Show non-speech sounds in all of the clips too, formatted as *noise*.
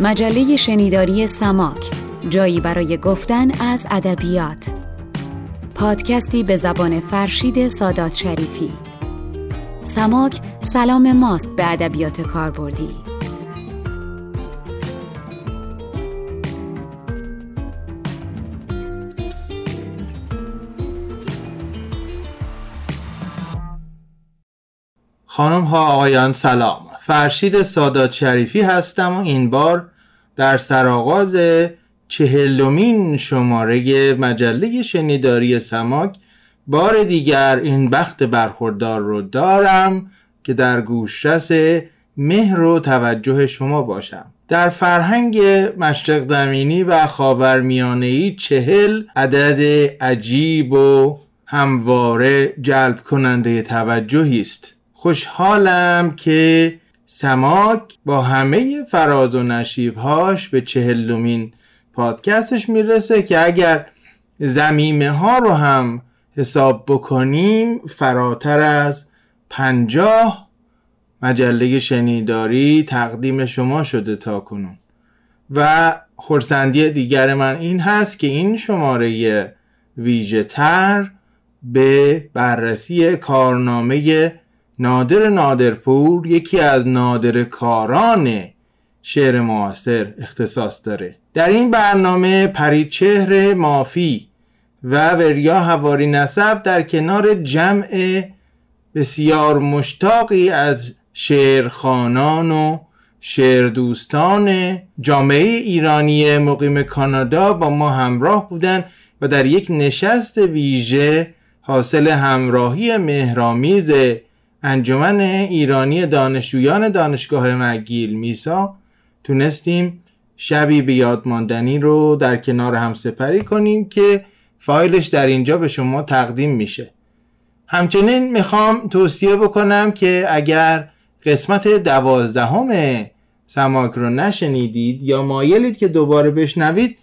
مجله شنیداری سماک جایی برای گفتن از ادبیات. پادکستی به زبان فرشید سادات شریفی. سماک سلام ماست به ادبیات کاربردی. خانم ها آقایان سلام. فرشید سادات شریفی هستم و این بار در سرآغاز چهلمین شماره مجله شنیداری سماک بار دیگر این بخت برخوردار رو دارم که در گوشرس مهر و توجه شما باشم. در فرهنگ مشرق زمینی و خاورمیانه چهل عدد عجیب و همواره جلب کننده توجهی است. خوشحالم که سماک با همه فراز و نشیبهاش به چهلمین پادکستش می‌رسه که اگر زمیمه ها رو هم حساب بکنیم فراتر از پنجاه مجله شنیداری تقدیم شما شده تا کنون. و خورسندی دیگر من این هست که این شماره ویژه تر به بررسی کارنامه نادر نادرپور یکی از نادر کاران شعر معاصر اختصاص داره. در این برنامه پریچهر مافی و وریا هواری نسب در کنار جمع بسیار مشتاقی از شعرخانان و شعردوستان جامعه ایرانی مقیم کانادا با ما همراه بودند و در یک نشست ویژه حاصل همراهی مهرامیز انجمن ایرانی دانشجویان دانشگاه مگیل میسا تونستیم شبی به یادماندنی رو در کنار هم سپری کنیم که فایلش در اینجا به شما تقدیم میشه. همچنین می‌خوام توصیه بکنم که اگر قسمت دوازدهم سماک رو نشنیدید یا مایلید که دوباره بشنوید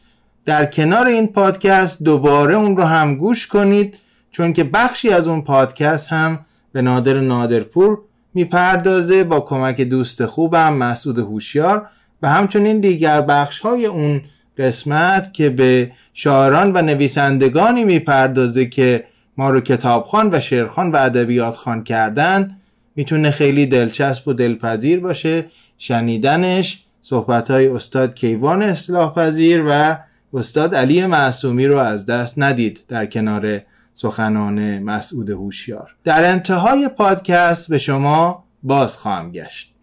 در کنار این پادکست دوباره اون رو هم گوش کنید چون که بخشی از اون پادکست هم به نادر نادرپور می‌پردازه با کمک دوست خوبم مسعود هوشیار و همچنین دیگر بخش های اون قسمت که به شاعران و نویسندگانی می‌پردازه که ما رو کتابخان و شعرخان و ادبیات خان کردن می‌تونه خیلی دلچسب و دلپذیر باشه. شنیدنش صحبت های استاد کیوان اصلاح پذیر و استاد علی معصومی رو از دست ندید در کنار سخنان مسعود هوشیار. در انتهای پادکست به شما باز خواهم گشت.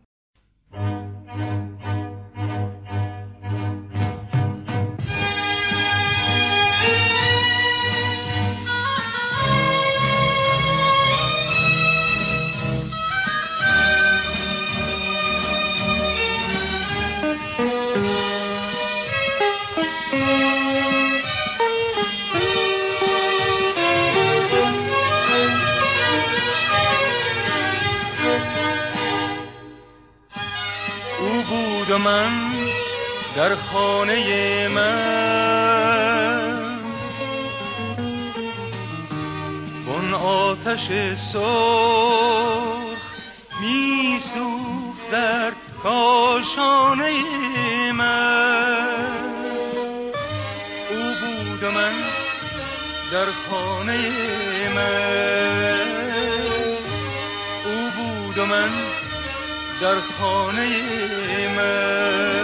من در خانه من. اون آتش سرخ می در کاشانه من. او بود من در خانه من. او بود من در خانه من.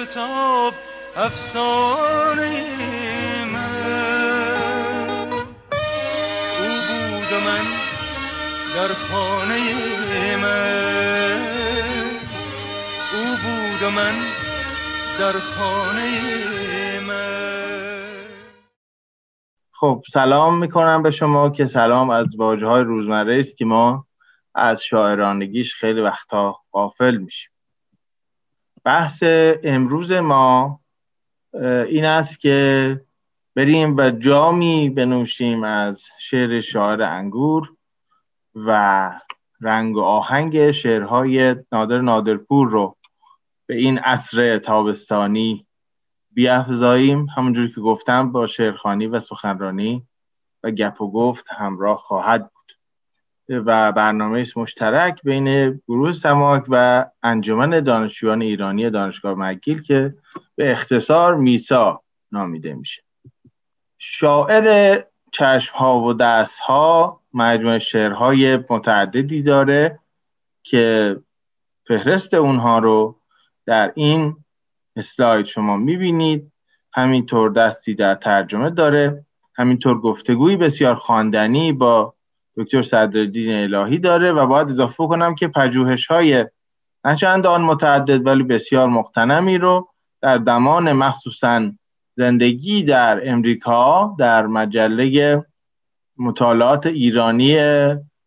پیچ و تاب افسانه من. او بود من در خانه من. او بود من در خانه من. خب سلام می‌کنم به شما که سلام از واجه های روزمره است که ما از شاعرانگیش خیلی وقتا غافل میشیم. بحث امروز ما این است که بریم و جامی بنوشیم از شعر شاعر انگور و رنگ و آهنگ شعرهای نادر نادرپور رو به این عصر تابستانی بیافزاییم. همونجوری که گفتم با شعرخانی و سخنرانی و گپ و گفت همراه خواهد بود. و برنامه مشترک بین گروه سماک و انجمن دانشجویان ایرانی دانشگاه مگیل که به اختصار میسا نامیده میشه. شاعر چشم ها و دست ها مجموعه شعرهای متعددی داره که فهرست اونها رو در این اسلاید شما می‌بینید. همینطور دستی در ترجمه داره. همینطور گفتگویی بسیار خواندنی با دکتر صدرالدین الهی داره و باید اضافه کنم که پژوهش های نچند آن متعدد ولی بسیار مقتنمی رو در دمان مخصوصا زندگی در امریکا در مجله مطالعات ایرانی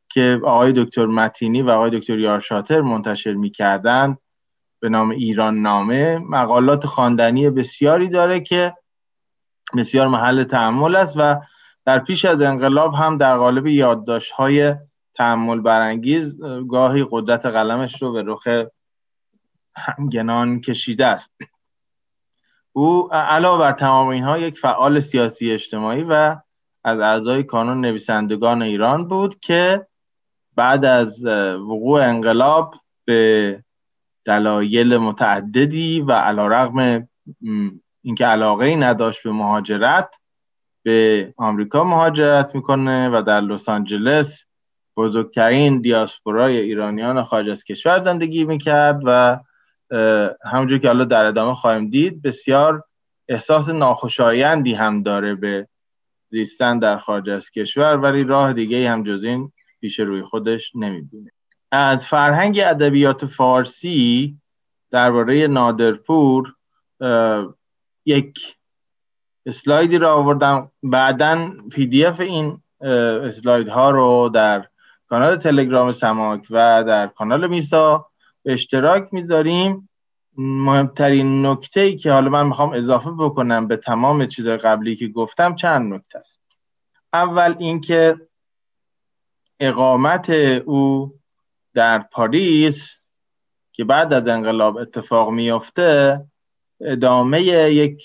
که آقای دکتر متینی و آقای دکتر یارشاتر منتشر می‌کردند به نام ایران نامه مقالات خواندنی بسیاری داره که بسیار محل تحمل است و در پیش از انقلاب هم در قالب یادداشت های تحمل برانگیز گاهی قدرت قلمش رو به رخ همگنان کشیده است. او علاوه بر تمام اینها یک فعال سیاسی اجتماعی و از اعضای کانون نویسندگان ایران بود که بعد از وقوع انقلاب به دلایل متعددی و علا رغم اینکه علاقه ای نداشت به مهاجرت به آمریکا مهاجرت می‌کنه و در لس آنجلس بزرگترین دیاسپورای ایرانیان خارج از کشور زندگی می‌کرد و همونجور که حالا در ادامه خواهیم دید بسیار احساس ناخوشایندی هم داره به زیستن در خارج از کشور ولی راه دیگه هم جز این پیش روی خودش نمی‌بینه. از فرهنگ ادبیات فارسی درباره نادرپور یک اسلایدی رو آوردم. بعدا PDF این اسلاید ها رو در کانال تلگرام سماک و در کانال میسا اشتراک می‌ذاریم. مهمترین نکته ای که حالا من می‌خوام اضافه بکنم به تمام چیز قبلی که گفتم چند نکته است. اول اینکه اقامت او در پاریس که بعد از انقلاب اتفاق میافته ادامه یک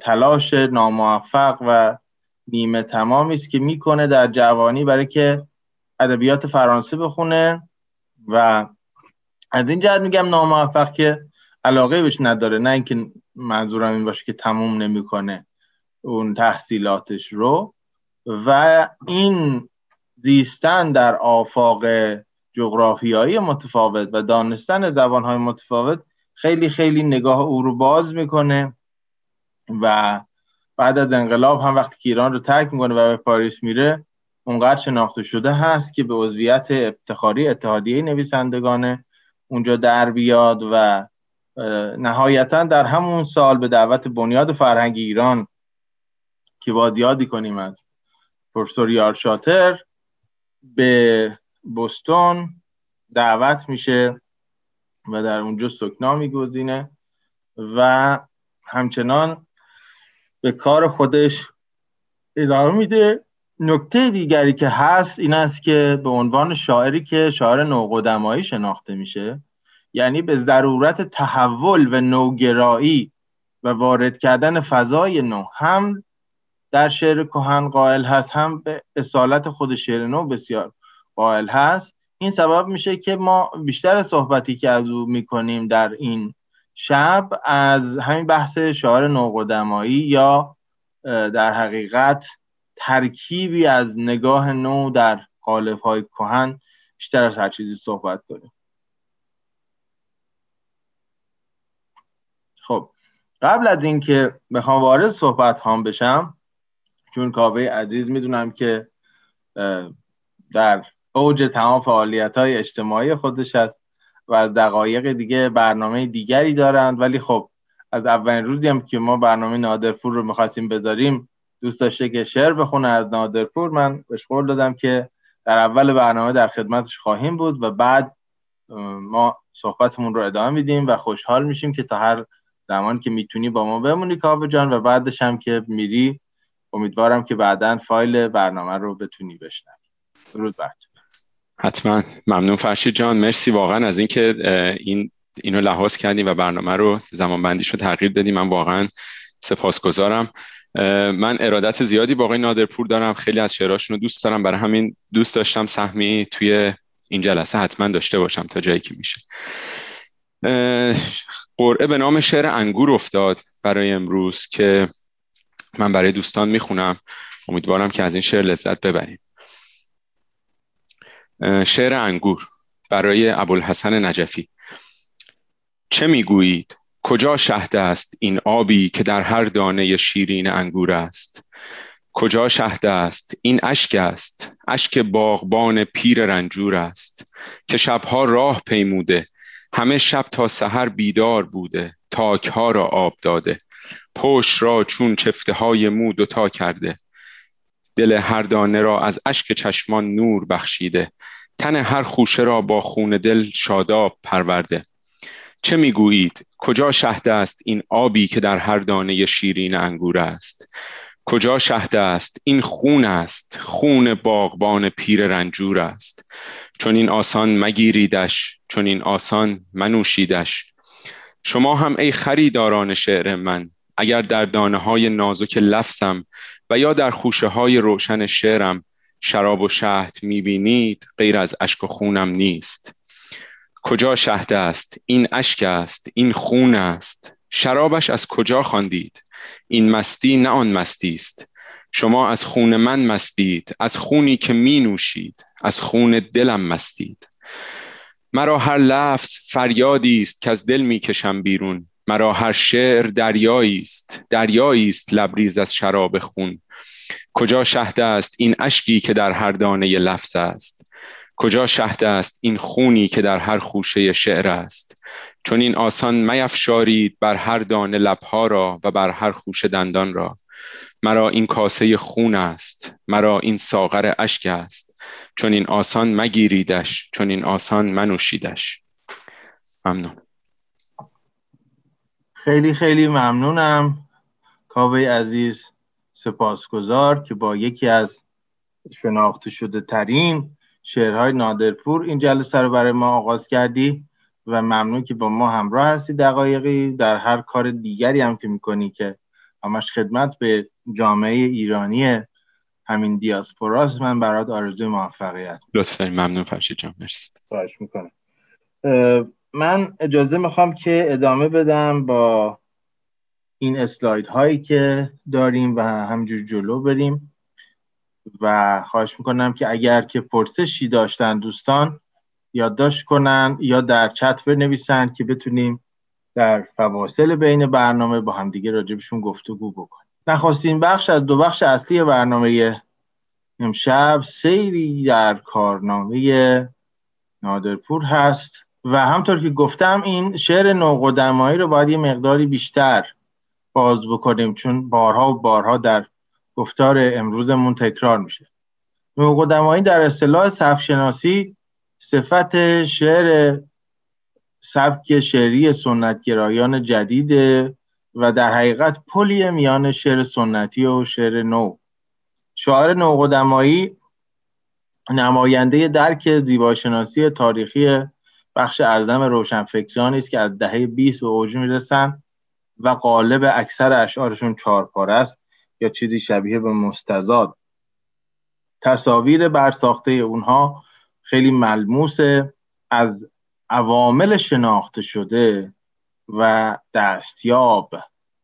تلاش ناموفق و نیمه تمامی است که می‌کنه در جوانی برای که ادبیات فرانسه بخونه و از این جهت میگم ناموفق که علاقه بهش نداره. نه اینکه منظورم این باشه که تموم نمی‌کنه اون تحصیلاتش رو. و این زیستن در آفاق جغرافیایی متفاوت و دانستن زبانهای متفاوت خیلی خیلی نگاه او رو باز می‌کنه. و بعد از انقلاب هم وقتی که ایران رو ترک می‌کنه و به پاریس میره اونقدر شناخته شده هست که به عضویت افتخاری اتحادیه نویسندگان اونجا در بیاد و نهایتا در همون سال به دعوت بنیاد فرهنگ ایران که باید یادی کنیم از پروفسور یارشاتر به بوستون دعوت میشه و در اونجا سکنا میگزینه و همچنان به کار خودش ادامه میده. نکته دیگری که هست این است که به عنوان شاعری که شاعر نوقدمایی شناخته میشه یعنی به ضرورت تحول و نوگرایی و وارد کردن فضای نو هم در شعر کهن قائل هست هم به اصالت خود شعر نو بسیار قائل هست. این سبب میشه که ما بیشتر صحبتی که از او می‌کنیم در این شب از همین بحث شاعر نوقدمایی یا در حقیقت ترکیبی از نگاه نو در قالب های کهن بیشتر از هر چیزی صحبت کنیم. خب قبل از اینکه بخوام وارد صحبت هام بشم چون کاوه عزیز می‌دونم که در اوج تمام فعالیت های اجتماعی خودش هست و دقایق دیگه برنامه دیگری دارند. ولی خب از اولین روزی هم که ما برنامه نادرپور رو می‌خواستیم بذاریم دوست داشته که شعر بخونه از نادرپور. من بهش قول دادم که در اول برنامه در خدمتش خواهیم بود و بعد ما صحبتمون رو ادامه میدیم و خوشحال میشیم که تا هر زمان که می‌تونی با ما بمونی کاوه جان و بعدش هم که میری امیدوارم که بعدا فایل برنامه رو بتونی بشنوی. درود بر حتما. ممنون فرشید جان. مرسی واقعا از اینکه این اینو لحاظ کردیم و برنامه رو زمان بندیش رو تغییر دادیم من واقعا سپاسگزارم. من ارادت زیادی با آقای نادرپور دارم. خیلی از شعرهاشون رو دوست دارم. برای همین دوست داشتم سهمی توی این جلسه حتما داشته باشم تا جایی که میشه. قرعه به نام شعر انگور افتاد برای امروز که من برای دوستان می‌خونم. امیدوارم که از این شعر لذت ببریم. شعر انگور برای ابوالحسن نجفی. چه می‌گویید؟ کجا شهد است این آبی که در هر دانه شیرین انگور است؟ کجا شهد است این اشک است؟ اشک باغبان پیر رنجور است. که شبها راه پیموده همه شب تا سحر بیدار بوده تاکها را آب داده. پشت را چون چفته های مو دوتا کرده. دل هر دانه را از اشک چشمان نور بخشیده. تن هر خوشه را با خون دل شاداب پرورده. چه می‌گویید؟ کجا شهد است این آبی که در هر دانه شیرین انگور است؟ کجا شهد است این خون است؟ خون باغبان پیر رنجور است. چون این آسان مگیریدش چون این آسان منوشیدش. شما هم ای خریداران شعر من اگر در دانه های نازک لفظم و یا در خوشه های روشن شعرم شراب و شهد می‌بینید غیر از اشک و خونم نیست. کجا شهد است؟ این اشک است این خون است. شرابش از کجا خواندید؟ این مستی نه آن مستی است. شما از خون من مستید از خونی که می نوشید از خون دلم مستید. مرا هر لفظ فریادی است که از دل می کشم بیرون. مرا هر شعر دریایی است دریایی است لبریز از شراب خون. کجا شهد است این اشکی که در هر دانه لفظ است؟ کجا شهد است این خونی که در هر خوشه شعر است؟ چون این آسان میفشارید بر هر دانه لبها را و بر هر خوشه دندان را. مرا این کاسه خون است مرا این ساغر اشک است. چون این آسان مگیریدش چون این آسان منوشیدش. ممنون. خیلی خیلی ممنونم. کاوه عزیز سپاسگزار که با یکی از شناخته شده ترین شعرهای نادرپور این جلسه رو برای ما آغاز کردی و ممنون که با ما همراه هستی دقایقی. در هر کار دیگری هم که می‌کنی که همش خدمت به جامعه ایرانی همین دیاسپوراست من برات آرزوی موفقیت. لطفا ممنون فرشید جان مرسی. می‌کنم. من اجازه می‌خوام که ادامه بدم با این اسلاید هایی که داریم و همجور جلو بریم و خواهش می‌کنم که اگر که پرسشی داشتن دوستان یادداشت کنن یا در چت بنویسن که بتونیم در فواصل بین برنامه با همدیگه راجبشون گفتگو بکنیم. نخواستیم بخش از دو بخش اصلی برنامه امشب سیری در کارنامه نادرپور هست. و همطور که گفتم این شعر نوقدمایی رو باید یه مقداری بیشتر باز بکنیم چون بارها و بارها در گفتار امروزمون تکرار میشه. نوقدمایی در اصطلاح صفشناسی صفت شعر سبک شعری سنتگرایان جدیده و در حقیقت پلی میان شعر سنتی و شعر نو شاعر نوقدمایی نماینده درک زیباشناسی تاریخی بخش اعظم روشنفکرانی است که از دهه 20 به اوج می‌رسن و قالب اکثر اشعارشون چهارپاره است یا چیزی شبیه به مستزاد تصاویر برساخته اونها خیلی ملموسه از عوامل شناخته شده و دستیاب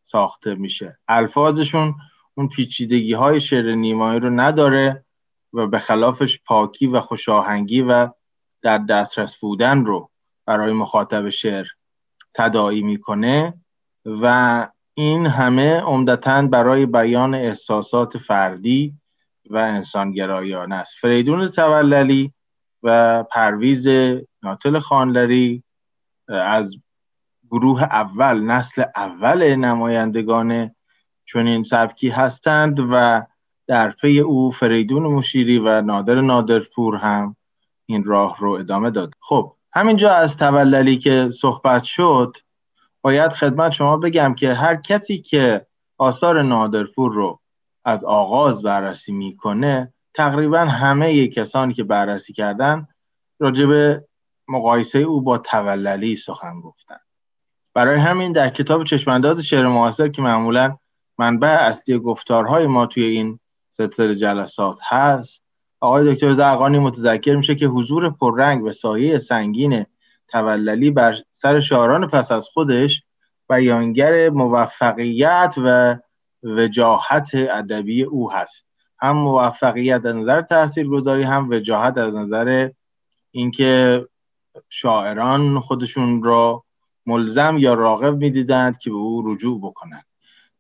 ساخته میشه. الفاظشون اون پیچیدگی های شعر نیمایی رو نداره و به خلافش پاکی و خوشاهنگی و در دسترس بودن رو برای مخاطب شعر تداعی می‌کنه و این همه عمدتا برای بیان احساسات فردی و انسانگرایانه است. فریدون توللی و پرویز ناتل خانلری از گروه اول نسل اول نمایندگان چنین سبکی هستند و در پی او فریدون مشیری و نادر نادرپور هم این راه رو ادامه داد. خب همینجا از توللی که صحبت شد باید خدمت شما بگم که هر کسی که آثار نادرپور رو از آغاز بررسی می‌کنه تقریبا همه کسانی که بررسی کردن راجب مقایسه او با توللی سخن گفتن. برای همین در کتاب چشمانداز شعر معاصر که معمولا منبع اصلی گفتارهای ما توی این سلسله جلسات هست آقای دکتر زرقانی متذکر میشه که حضور پررنگ و سایه سنگین توللی بر سر شاعران پس از خودش بیانگر موفقیت و وجاهت ادبی او هست. هم موفقیت از نظر تاثیرگذاری هم وجاهت از نظر اینکه شاعران خودشون را ملزم یا راغب می‌دیدند که به او رجوع بکنند.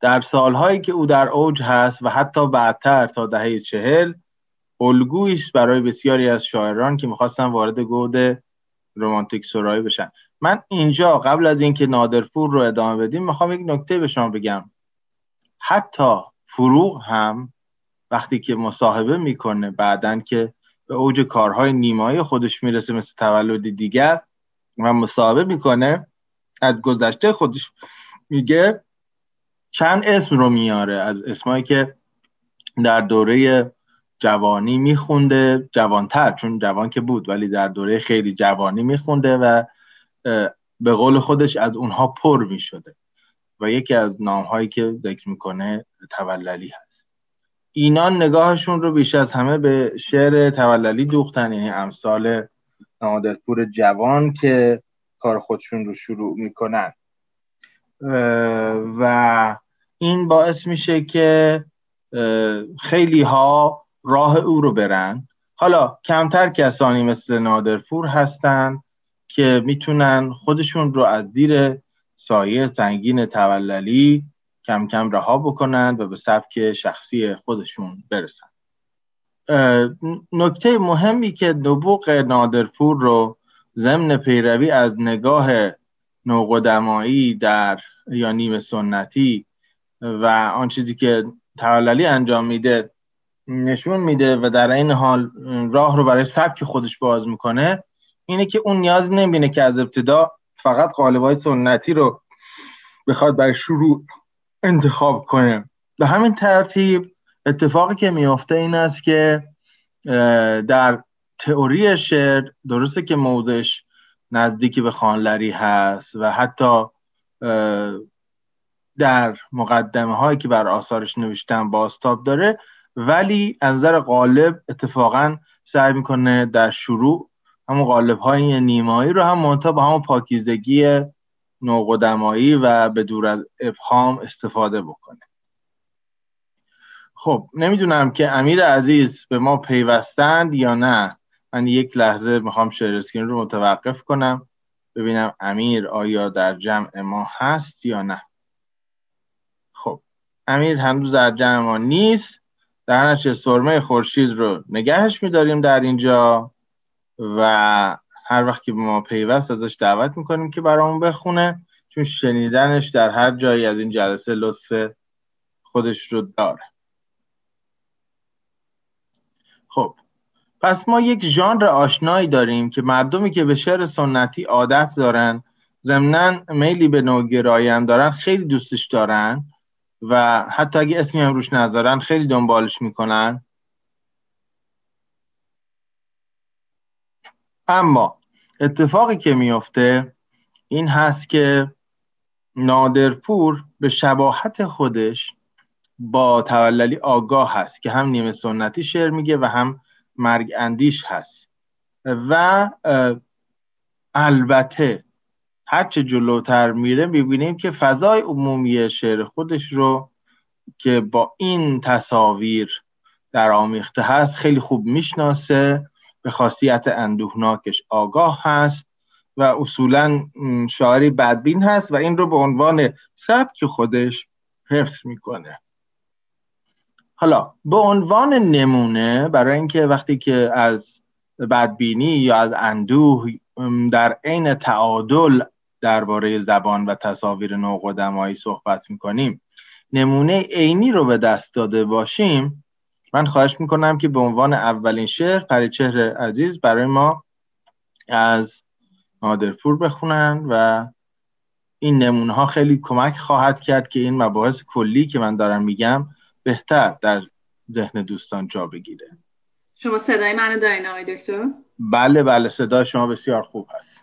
در سالهایی که او در اوج هست و حتی بعدتر تا دهه چهل الگویی برای بسیاری از شاعران که می‌خواستن وارد گود رومانتیک سرایی بشن. من اینجا قبل از اینکه نادرپور رو ادامه بدیم می‌خوام یک نکته به شما بگم. حتی فروغ هم وقتی که مصاحبه می‌کنه بعدن که به اوج کارهای نیمایی خودش می‌رسه مثل تولدی دیگر و مصاحبه می‌کنه از گذشته خودش میگه چند اسم رو میاره. از اسمایی که در دوره جوانی میخونده جوانتر چون جوان که بود ولی در دوره خیلی جوانی میخونده و به قول خودش از اونها پر می‌شده و یکی از نامهایی که ذکر می‌کنه توللی هست. اینان نگاهشون رو بیش از همه به شعر توللی دوختن یعنی امثال نادرپور جوان که کار خودشون رو شروع می‌کنن. و این باعث میشه که خیلی ها راه او رو برن. حالا کمتر کسانی مثل نادرپور هستند که می‌تونن خودشون رو از زیر سایه سنگین توللی کم کم رها بکنن و به سبک شخصی خودشون برسن. نکته مهمی که نبوغ نادرپور رو ضمن پیروی از نگاه نوقدمایی در یا نیمه سنتی و آن چیزی که توللی انجام میده نشون میده و در این حال راه رو برای سبک خودش باز می‌کنه اینه که اون نیاز نمی‌بینه که از ابتدا فقط قالبای سنتی رو بخواد برای شروع انتخاب کنه. به همین ترتیب اتفاقی که میافته این است که در تئوری شعر درسته که موضعش نزدیکی به خانلری هست و حتی در مقدمه هایی که بر آثارش نوشتن باستاب داره ولی از نظر غالب اتفاقا سعی می‌کنه در شروع همون غالب های نیمایی رو هم منتها با همون پاکیزگی نوقدمایی و به دور از افهام استفاده بکنه. خب نمی‌دونم که امیر عزیز به ما پیوستند یا نه. من یک لحظه می‌خوام شیر اسکرین رو متوقف کنم ببینم امیر آیا در جمع ما هست یا نه. خب امیر هنوز در جمع ما نیست. در نتیجه سرمه خورشید رو نگهش میداریم در اینجا و هر وقت که به ما پیوست ازش دعوت می‌کنیم که برامون بخونه چون شنیدنش در هر جایی از این جلسه لطف خودش رو داره. خب پس ما یک ژانر آشنایی داریم که مردمی که به شعر سنتی عادت دارن ضمنا میلی به نوگرایی هم دارن خیلی دوستش دارن. و حتی اگه اسمی هم روش نذارن خیلی دنبالش می‌کنن. اما اتفاقی که میفته این هست که نادرپور به شباهت خودش با توللی آگاه هست که هم نیمه سنتی شعر میگه و هم مرگ اندیش هست. و البته هرچه جلوتر میره می‌بینیم که فضای عمومی شعر خودش رو که با این تصاویر در آمیخته هست خیلی خوب می‌شناسه به خاصیت اندوهناکش آگاه هست و اصولا شاعری بدبین هست و این رو به عنوان سبک خودش حفظ می‌کنه. حالا به عنوان نمونه برای اینکه وقتی که از بدبینی یا از اندوه در عین تعادل درباره زبان و تصاویر نوقدمایی صحبت می‌کنیم. نمونه عینی رو به دست داده باشیم. من خواهش می‌کنم که به عنوان اولین شعر پریچهر عزیز برای ما از نادرپور بخونن و این نمونه ها خیلی کمک خواهد کرد که این مباحث کلی که من دارم میگم بهتر در ذهن دوستان جا بگیره. شما صدای منو دارین آقای دکتر؟ بله بله صدای شما بسیار خوب هست.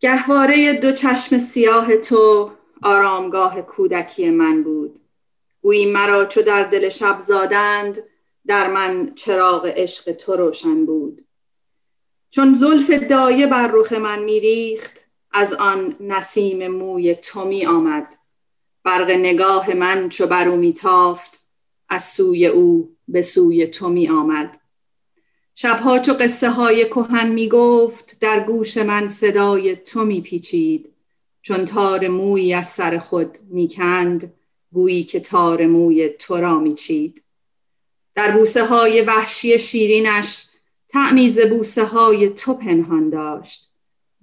گهواره دو چشم سیاه تو آرامگاه کودکی من بود. گویی مرا چو در دل شب زادند در من چراغ عشق تو روشن بود. چون زلف دایه بر رخ من میریخت از آن نسیم موی تو می آمد برق نگاه من چو بر او میتافت از سوی او به سوی تو می آمد شبها چو قصه های کهن می گفت در گوش من صدای تو می پیچید چون تار موی از سر خود می کند گویی که تار موی تو را می چید در بوسه های وحشی شیرینش تعمیز بوسه های تو پنهان داشت.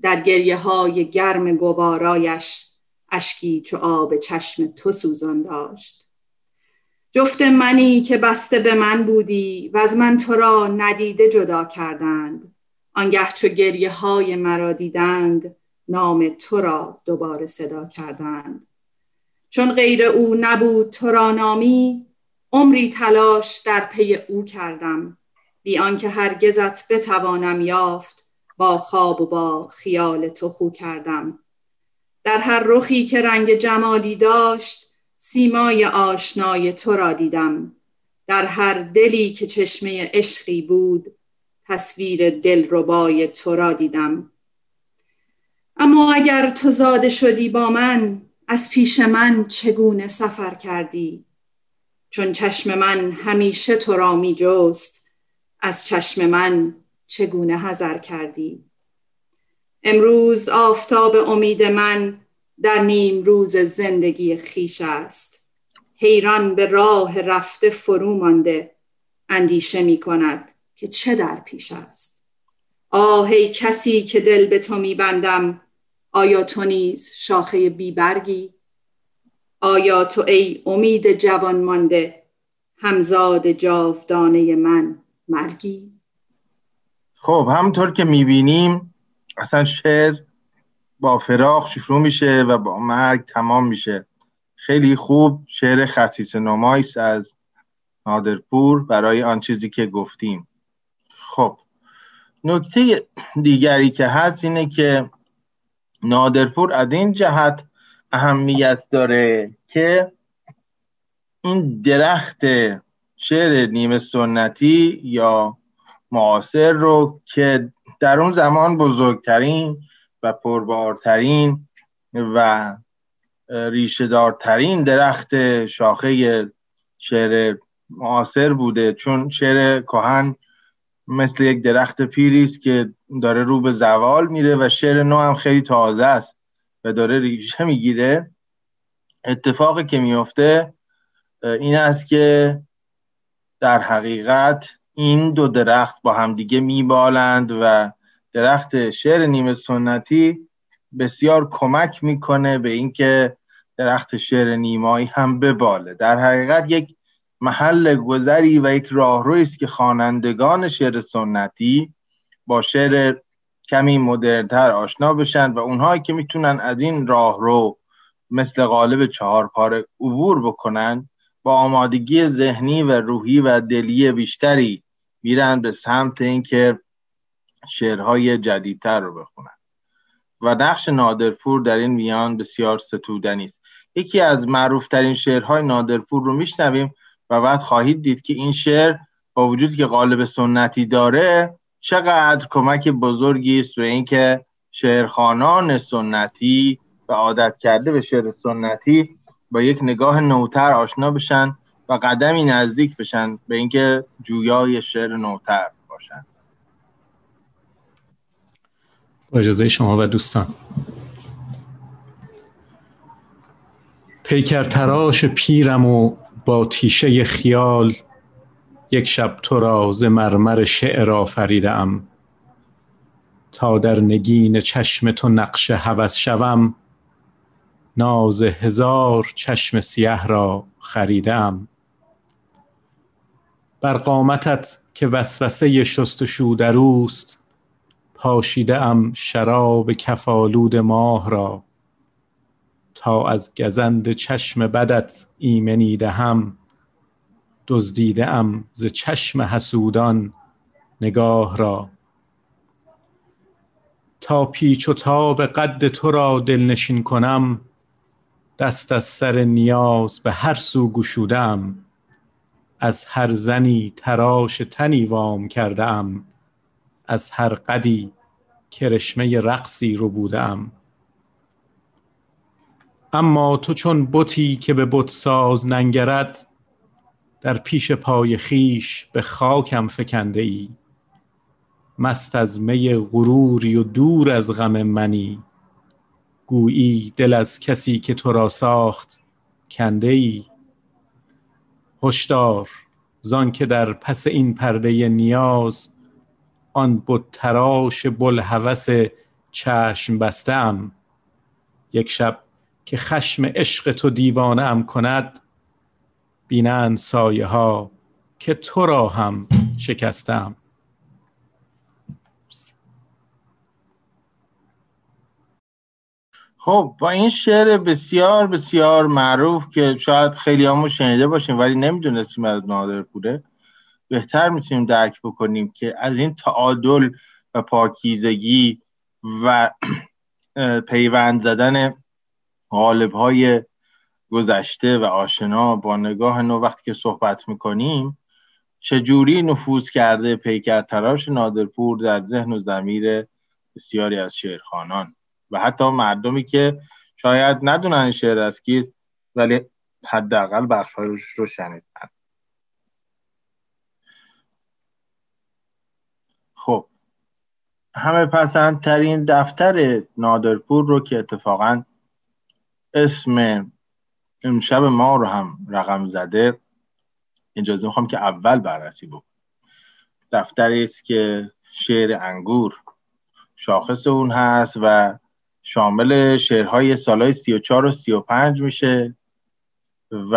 در گریه های گرم گوارایش اشکی چو آب چشم تو سوزان داشت. جفت منی که بسته به من بودی و از من تو را ندیده جدا کردند. آنگه چو گریه های مرا دیدند نام تو را دوباره صدا کردند. چون غیر او نبود تو را نامی عمری تلاش در پی او کردم. بی آنکه هرگزت بتوانم یافت با خواب و با خیال تو خو کردم. در هر رخی که رنگ جمالی داشت سیمای آشنای تو را دیدم. در هر دلی که چشمه عشقی بود تصویر دل ربای تو را دیدم. اما اگر تو زاده شدی با من از پیش من چگونه سفر کردی؟ چون چشم من همیشه تو را می جست از چشم من چگونه حذر کردی؟ امروز آفتاب امید من در نیم روز زندگی خیش است. حیران به راه رفته فرو مانده. اندیشه می کند که چه در پیش است. آه ای کسی که دل به تو می بندم. آیا تو نیز شاخه بیبرگی آیا تو ای امید جوان مانده؟ همزاد جاودانه من مرگی. خب همطور که می‌بینیم اصلا شعر با فراغ شروع میشه و با مرگ تمام میشه. خیلی خوب شعر خصیص نمایست از نادرپور برای آن چیزی که گفتیم. خب نکته دیگری که هست اینه که نادرپور از این جهت اهمیت داره که این درخت شعر نیمه سنتی یا معاصر رو که در اون زمان بزرگترین و پربارترین و ریشهدارترین درخت شاخه شعر معاصر بوده. چون شعر کهن مثل یک درخت پیری است که داره رو به زوال میره و شعر نو هم خیلی تازه است و داره ریشه می‌گیره. اتفاقی که میفته این است که در حقیقت این دو درخت با همدیگه میبالند و درخت شعر نیمه سنتی بسیار کمک می‌کنه به اینکه درخت شعر نیمایی هم بباله. در حقیقت یک محل گذری و یک راهرویی است که خوانندگان شعر سنتی با شعر کمی مدرنتر آشنا بشن و اونهایی که می‌تونن از این راهرو مثل قالب چهار پاره عبور بکنن با آمادگی ذهنی و روحی و دلی بیشتری میرن به سمت اینکه شعرهای جدیدتر رو بخونن. و نقش نادرپور در این میان بسیار ستودنی است. یکی از معروفترین شعرهای نادرپور رو میشنویم و بعد خواهید دید که این شعر با وجود که قالب سنتی داره چقدر کمک بزرگی است به اینکه شعرخانان سنتی و عادت کرده به شعر سنتی با یک نگاه نوتر آشنا بشن و قدمی نزدیک بشن به اینکه جویای شعر نوتر باشن. با اجازه شما و دوستان. پیکر تراش پیرم و با تیشه خیال یک شب تو را ز مرمر شعر آفریدم تا در نگین چشم تو نقش هوس شوم ناز هزار چشم سیه را خریدم بر قامتت که وسوسه شستشو در اوست پاشیده ام شراب کفالود ماه را. تا از گزند چشم بدت ایمنی دهم دزدیده ام ز چشم حسودان نگاه را. تا پیچ و تاب قد تو را دلنشین کنم دست از سر نیاز به هر سو گشودم. از هر زنی تراش تنی وام کرده ام از هر قدی کرشمه رقصی رو بودم. اما تو چون بتی که به بت ساز ننگرد در پیش پای خیش به خاکم فکنده ای مست از می غروری و دور از غم منی. گویی دل از کسی که تو را ساخت کنده ای هشدار زان که در پس این پرده نیاز آن تراش بلهوس چشم بسته یک شب که خشم عشق تو دیوانه ام کند بینند سایه ها که تو را هم شکستم خب با این شعر بسیار بسیار معروف که شاید خیلی همون شنیده باشیم ولی نمی‌دونستیم از نادر پوره. بهتر می‌تونیم درک بکنیم که از این تعادل و پاکیزگی و *clears throat* پیوند زدن غالب های گذشته و آشنا با نگاه نو وقتی که صحبت می‌کنیم چجوری نفوذ کرده پیکر تراش نادرپور در ذهن و زمیر بسیاری از شعرخانان و حتی مردمی که شاید ندونن شعر از کیست ولی حداقل بخشهایش رو شنیدن خب همه پسندترین دفتر نادرپور رو که اتفاقا اسم امشب ما رو هم رقم زده. اجازه می‌خوام که اول بررسی بکنم. دفتری است که شعر انگور شاخص اون هست و شامل شعرهای سالهای 34 و 35 میشه و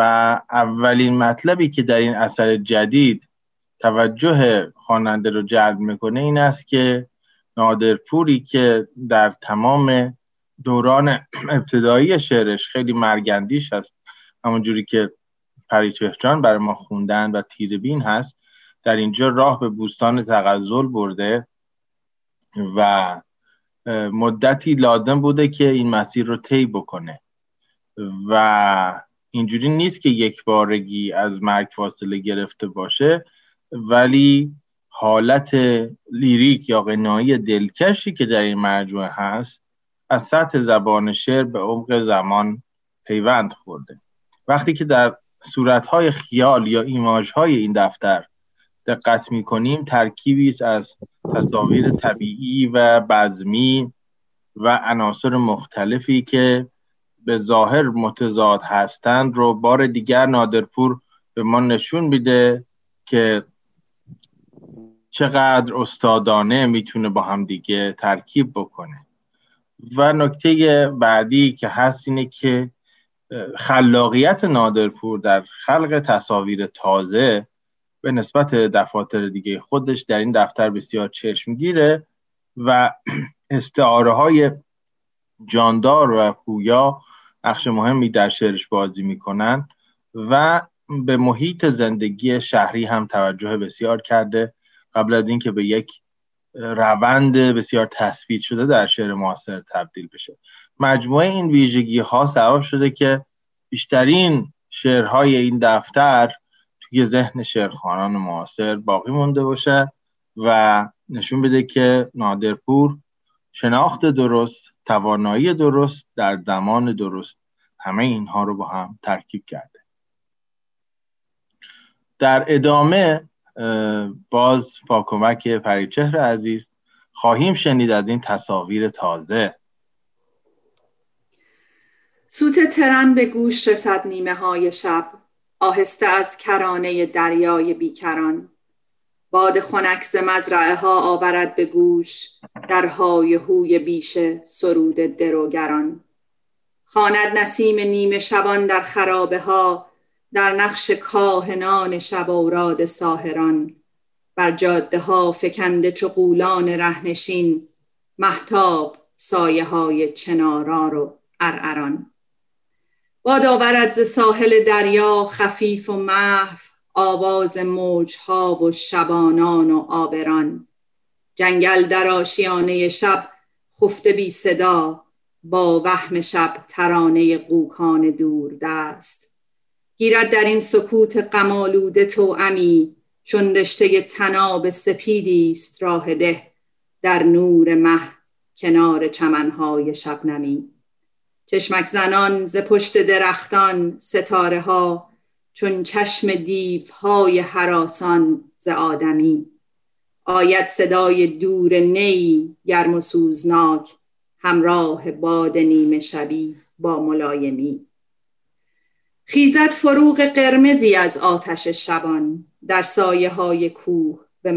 اولین مطلبی که در این اثر جدید توجه خواننده رو جلب می‌کنه این است که نادرپوری که در تمام دوران ابتدایی شعرش خیلی مرگندیش هست. همونجوری که پریچهجان برای ما خوندن و تیربین هست در اینجا راه به بوستان تغزل برده و مدتی لازم بوده که این مسیر رو طی بکنه. و اینجوری نیست که یک بارگی از مرگ فاصله گرفته باشه ولی حالت لیریک یا غنایی دلکشی که در این مجموعه هست از سطح زبان شعر به عمق زمان پیوند خورده. وقتی که در صورتهای خیال یا ایماژهای این دفتر دقت می کنیم ترکیبی از تصاویر طبیعی و بزمی و عناصر مختلفی که به ظاهر متضاد هستند رو بار دیگر نادرپور به ما نشون میده که چقدر استادانه می‌تونه با هم دیگه ترکیب بکنه. و نکته بعدی که هست اینه که خلاقیت نادرپور در خلق تصاویر تازه به نسبت دفاتر دیگه خودش در این دفتر بسیار چشمگیره و *clears throat* استعاره های جاندار و پویا نقش مهمی در شعرش بازی می‌کنن و به محیط زندگی شهری هم توجه بسیار کرده. قبل از اینکه به یک روند بسیار تثبیت شده در شعر معاصر تبدیل بشه. مجموعه این ویژگی ها سبب شده که بیشترین شعرهای این دفتر توی ذهن شعرخوانان معاصر باقی مونده باشه و نشون بده که نادرپور شناخت درست توانایی درست در زمان درست همه اینها رو با هم ترکیب کرده. در ادامه باز با کمک فریچهر عزیز خواهیم شنید از این تصاویر تازه. سوت ترن به گوش رسد نیمه های شب آهسته از کرانه دریای بیکران. باد خنک ز مزرعه ها آورد به گوش در های هوی بیشه سرود دروگران. خواند نسیم نیمه شبان در خرابه ها در نقش کاهنان شب اوراد ساهران بر جاده ها فکنده چو رهنشین محتاب سایه های چنارار و ارعران. باد آورد ز ساحل دریا خفیف و محو آواز موجها و شبانان و آبران. جنگل در آشیانه شب خفته بی صدا با وهم شب ترانه قوکان دور دست گیرد در این سکوت قمالوده تو امی چون رشته تناب سپیدی است راه ده در نور مه کنار چمنهای شبنمی. چشمک زنان ز پشت درختان ستاره ها چون چشم دیوهای حراسان ز آدمی. آید صدای دور نی گرم و سوزناک همراه باد نیمه شبی با ملایمی. خیزد فروغ قرمزی از آتش شبان در سایه های کوه به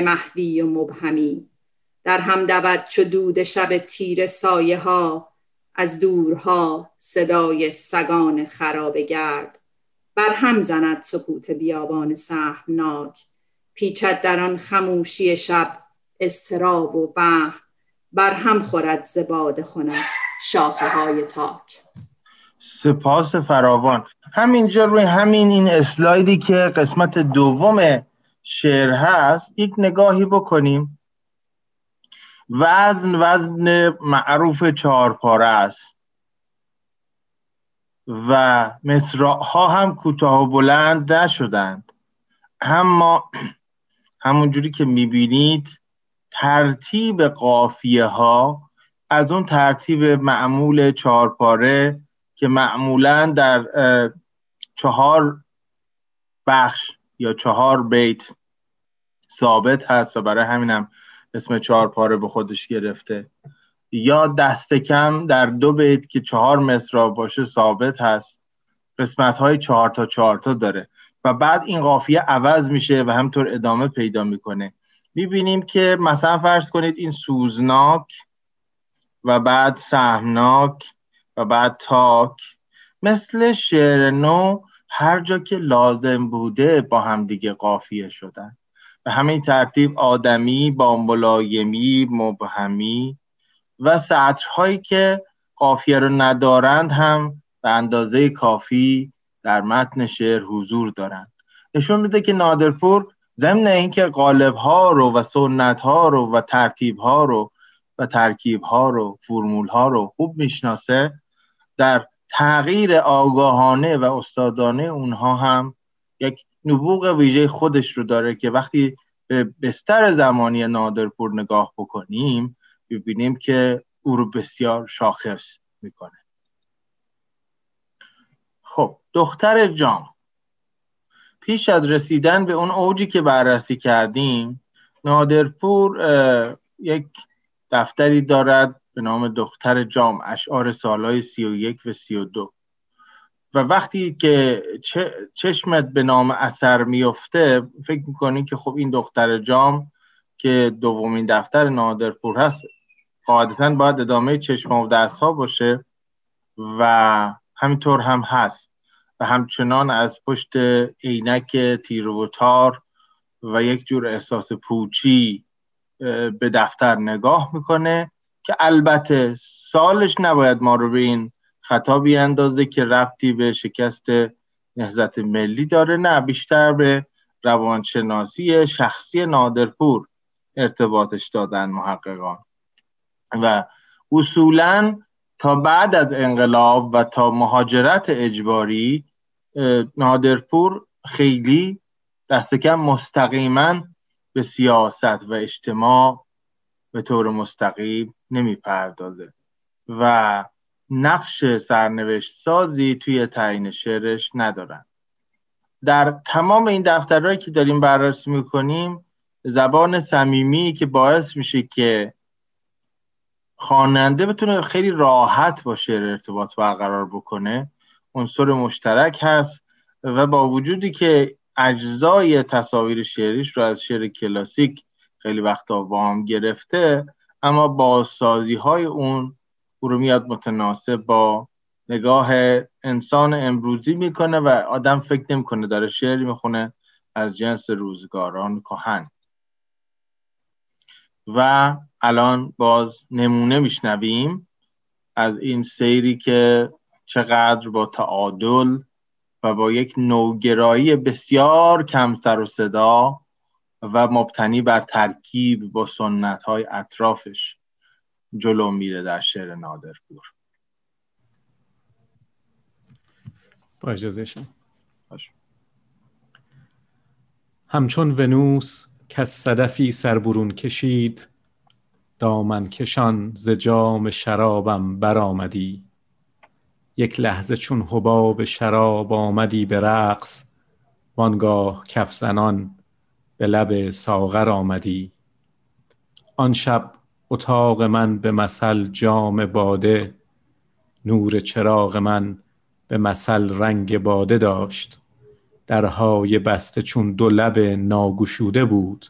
محوی و مبهمی. در هم دود چو دود شب تیر سایه ها از دورها صدای سگان خراب گرد. بر هم زند سکوت بیابان سهمناک. پیچد در آن خموشی شب استراب و به بر هم خورد ز باد خنک شاخه های تاک. سپاس فراوان. همینجا روی همین این اسلایدی که قسمت دوم شعر هست یک نگاهی بکنیم. وزن وزن معروف چهارپاره است. و مصراها هم کوتاه و بلند نشدند. اما همونجوری که می‌بینید ترتیب قافیه ها از اون ترتیب معمول چهارپاره که معمولا در چهار بخش یا چهار بیت ثابت هست و برای همینم اسم چهار پاره به خودش گرفته. یا دست کم در دو بیت که چهار مصرا باشه ثابت هست. قسمت های چهار تا چهار تا داره. و بعد این قافیه عوض میشه و همطور ادامه پیدا می‌کنه. می‌بینیم که مثلا فرض کنید این سوزناک و بعد سهمناک و بعد تاک. مثل شعر نو هر جا که لازم بوده با همدیگه قافیه شدن. به همین ترتیب آدمی با ملایمی مبهمی و سطرهایی که قافیه رو ندارند هم به اندازه کافی در متن شعر حضور دارند. نشون میده که نادرپور ضمن اینکه قالب ها رو و سنت ها رو و ترتیب ها رو و ترکیب ها رو فرمول ها رو خوب می‌شناسه در تغییر آگاهانه و استادانه اونها هم یک نبوغ ویژه خودش رو داره که وقتی به بستر زمانی نادرپور نگاه بکنیم ببینیم که او رو بسیار شاخص می‌کنه. خب دختر جام پیش از رسیدن به اون اوجی که بررسی کردیم نادرپور یک دفتری دارد به نام دختر جام اشعار سالهای سی و یک و سی و دو. و وقتی که چشمت به نام اثر میفته فکر می‌کنی که خب این دختر جام که دومین دفتر نادرپور هست قاعدتا باید ادامه چشم و دست ها باشه و همینطور هم هست. و همچنان از پشت عینک تیر و تار و یک جور احساس پوچی به دفتر نگاه می‌کنه. که البته سالش نباید ما رو به این خطا بیاندازه که ربطی به شکست نهزت ملی داره نه بیشتر به روانشناسی شخصی نادرپور ارتباطش دادن محققان. و اصولا تا بعد از انقلاب و تا مهاجرت اجباری نادرپور خیلی دست کم مستقیما به سیاست و اجتماع به طور مستقیم نمی‌پردازه. و نقش سرنوشت سازی توی تعیین شعرش ندارن. در تمام این دفترهایی که داریم بررسی می‌کنیم زبان صمیمی که باعث میشه که خواننده بتونه خیلی راحت با شعر ارتباط برقرار بکنه عنصر مشترک هست و با وجودی که اجزای تصاویر شعریش رو از شعر کلاسیک خیلی وقتا وام گرفته اما با سازی های اون او رو میاد متناسب با نگاه انسان امروزی می‌کنه و آدم فکر نمی‌کنه داره شعری می‌خونه از جنس روزگاران کهن. و الان باز نمونه میشنویم از این سیری که چقدر با تعادل و با یک نوگرایی بسیار کم سر و صدا و مبتنی بر ترکیب با سنت های اطرافش جلو میره در شعر نادرپور. با اجازه همچون ونوس که صدفی سربرون کشید دامن کشان ز جام شرابم برآمدی. یک لحظه چون حباب شراب آمدی به رقص وانگاه کف زنان به لب ساغر آمدی. آن شب اتاق من به مثل جام باده نور چراغ من به مثل رنگ باده داشت. درهای بسته چون دو لب ناگشوده بود.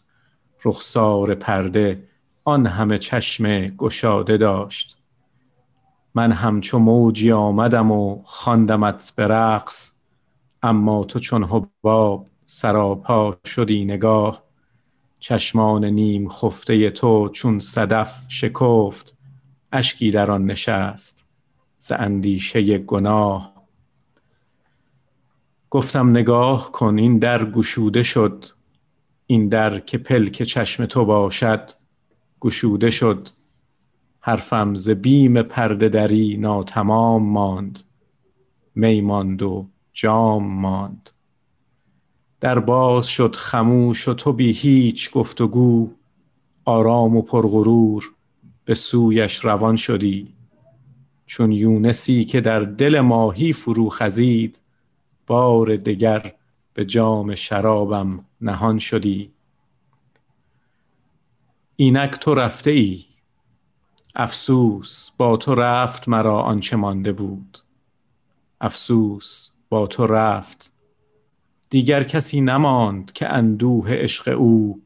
رخسار پرده آن همه چشم گشاده داشت. من همچو موجی آمدم و خواندمت به رقص اما تو چون حباب سراپا شدی نگاه. چشمان نیم خفته تو چون صدف شکفت. اشکی در آن نشست ز اندیشه گناه. گفتم نگاه کن این در گشوده شد. این در که پلک چشم تو باشد گشوده شد. حرفم ز بیم پرده دری ناتمام ماند می ماند و جام ماند. در باز شد خموش و تو بی هیچ گفتگو آرام و پرغرور به سویش روان شدی. چون یونسی که در دل ماهی فرو خزید بار دگر به جام شرابم نهان شدی. اینک تو رفته ای افسوس با تو رفت مرا آنچه مانده بود. افسوس با تو رفت دیگر کسی نماند که اندوه عشق او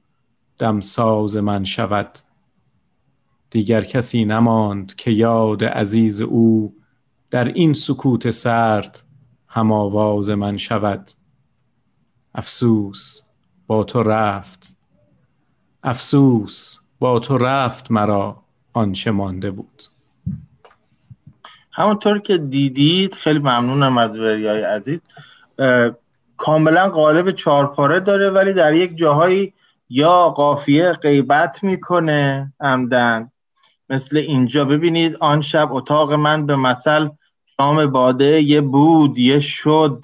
دمساز من شود. دیگر کسی نماند که یاد عزیز او در این سکوت سرد هم آواز من شود. افسوس با تو رفت. افسوس با تو رفت مرا آنچه مانده بود. همونطور که دیدید خیلی ممنونم از وریای عزیز. کاملا قالب چارپاره داره ولی در یک جاهایی یا قافیه غیبت می‌کنه عمدن. مثل اینجا. ببینید آن شب اتاق من به مثل شام باده یه بود یه شد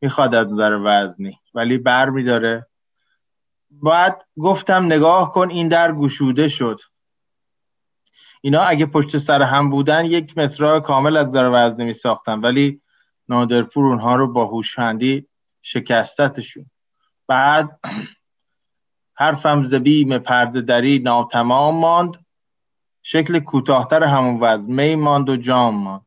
می‌خواد از نظر وزنی ولی بر میداره. باید گفتم نگاه کن این در گشوده شد. اینا اگه پشت سر هم بودن یک مصرع کامل از نظر وزنی می ساختن ولی نادرپور اونها رو با هوشمندی شکستتشون. بعد حرفم زبیم پرده دری ناتمام ماند. شکل کوتاهتر همون وزن می ماند و جام ماند.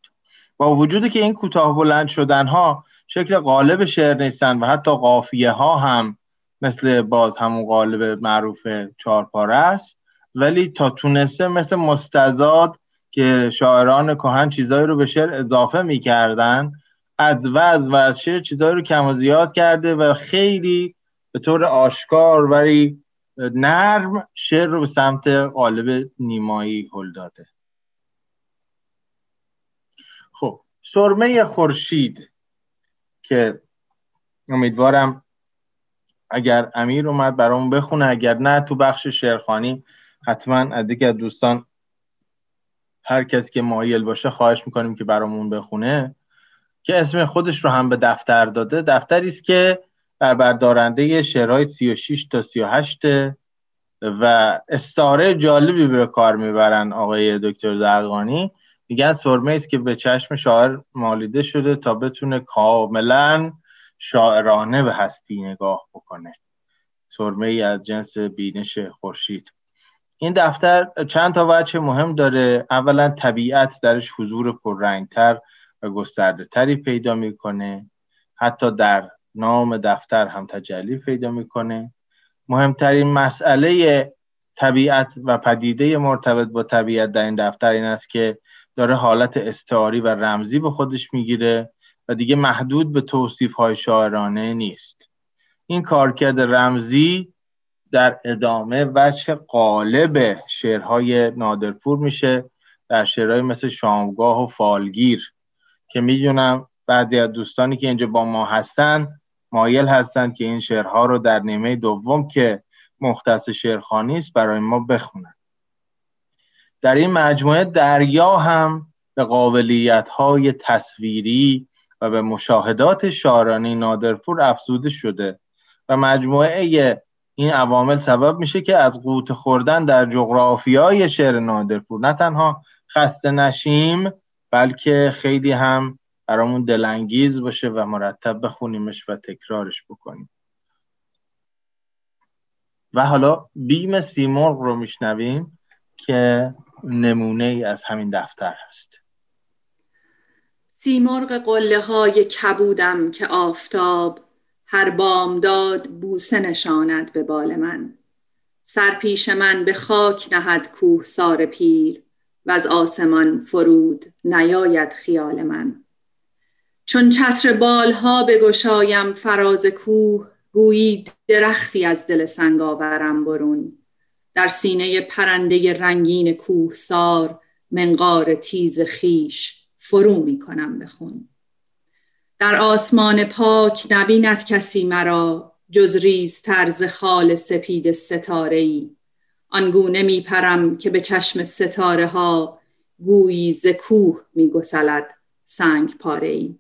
با وجودی که این کوتاه بلند شدن ها شکل قالب شعر نیستن و حتی قافیه ها هم مثل باز همون قالب معروف چارپاره است. ولی تا تونسته مثل مستزاد که شاعران کهن چیزایی رو به شعر اضافه می‌کردن از وز و از شعر چیزایی رو کم و زیاد کرده و خیلی به طور آشکار ولی نرم شعر رو به سمت قالب نیمایی هل داده. خب سرمه خورشید که امیدوارم اگر امیر اومد برامون بخونه اگر نه تو بخش شعرخانی حتما از دیگه دوستان هر کسی که مایل باشه خواهش می‌کنیم که برامون بخونه. که اسم خودش رو هم به دفتر داده. دفتری است که بر بردارنده شعرهای 36 تا 38 و استاره جالبی به کار می‌برن آقای دکتر زرقانی. میگن سرمه است که به چشم شاعر مالیده شده تا بتونه کاملا شاعرانه به هستی نگاه بکنه. سرمه ای از جنس بینش خورشید. این دفتر چند تا وجه مهم داره. اولا طبیعت درش حضور پررنگتر. و گسترده تری پیدا می‌کنه حتی در نام دفتر هم تجلی پیدا می‌کنه. مهمترین مسئله طبیعت و پدیده مرتبط با طبیعت در این دفتر این است که داره حالت استعاری و رمزی به خودش می‌گیره و دیگه محدود به توصیف های شاعرانه نیست. این کارکرد رمزی در ادامه وجه قالب شعرهای نادرپور میشه در شعرهای مثل شامگاه و فالگیر. که می‌دونم بعضی از دوستانی که اینجا با ما هستن مایل هستند که این شعرها رو در نیمه دوم که مختص شعرخانی است برای ما بخونن. در این مجموعه دریا هم به قابلیت های تصویری و به مشاهدات شاعرانی نادرپور افزوده شده و مجموعه این عوامل سبب میشه که از قوت خوردن در جغرافیای شعر نادرپور. نه تنها خسته نشیم بلکه خیلی هم برامون دلانگیز باشه و مرتب بخونیمش و تکرارش بکنیم. و حالا بیم سیمرغ رو میشنویم که نمونه ای از همین دفتر هست. سیمرغ قله های کبودم که آفتاب هر بامداد بوسه نشاند به بال من. سر پیش من به خاک نهد کوه سار پیر و از آسمان فرود نیاید خیال من. چون چتر بالها بگشایم فراز کوه گویی درختی از دل سنگ آورم برون. در سینه پرنده رنگین کوه سار منقار تیز خیش فرو می کنم بخون در آسمان پاک نبیند کسی مرا جز ریز طرز خال سپید ستاره ای آنگونه می پرم که به چشم ستاره ها گویی ز کوه می گسلد سنگ پاره ای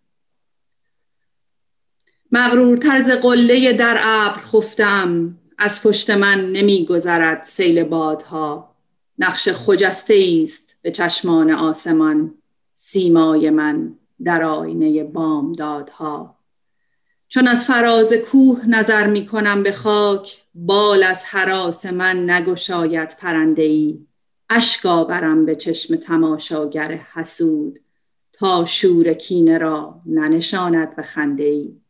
مغرور طرز قله در ابر خفتم از پشت من نمی گذرد سیل بادها. نقش خجسته است به چشمان آسمان سیمای من در آینه بامدادها. چون از فراز کوه نظر می کنم به خاک بال از حراس من نگشاید پرنده ای اشکا برم به چشم تماشاگر حسود تا شور کینه را ننشاند به خنده ای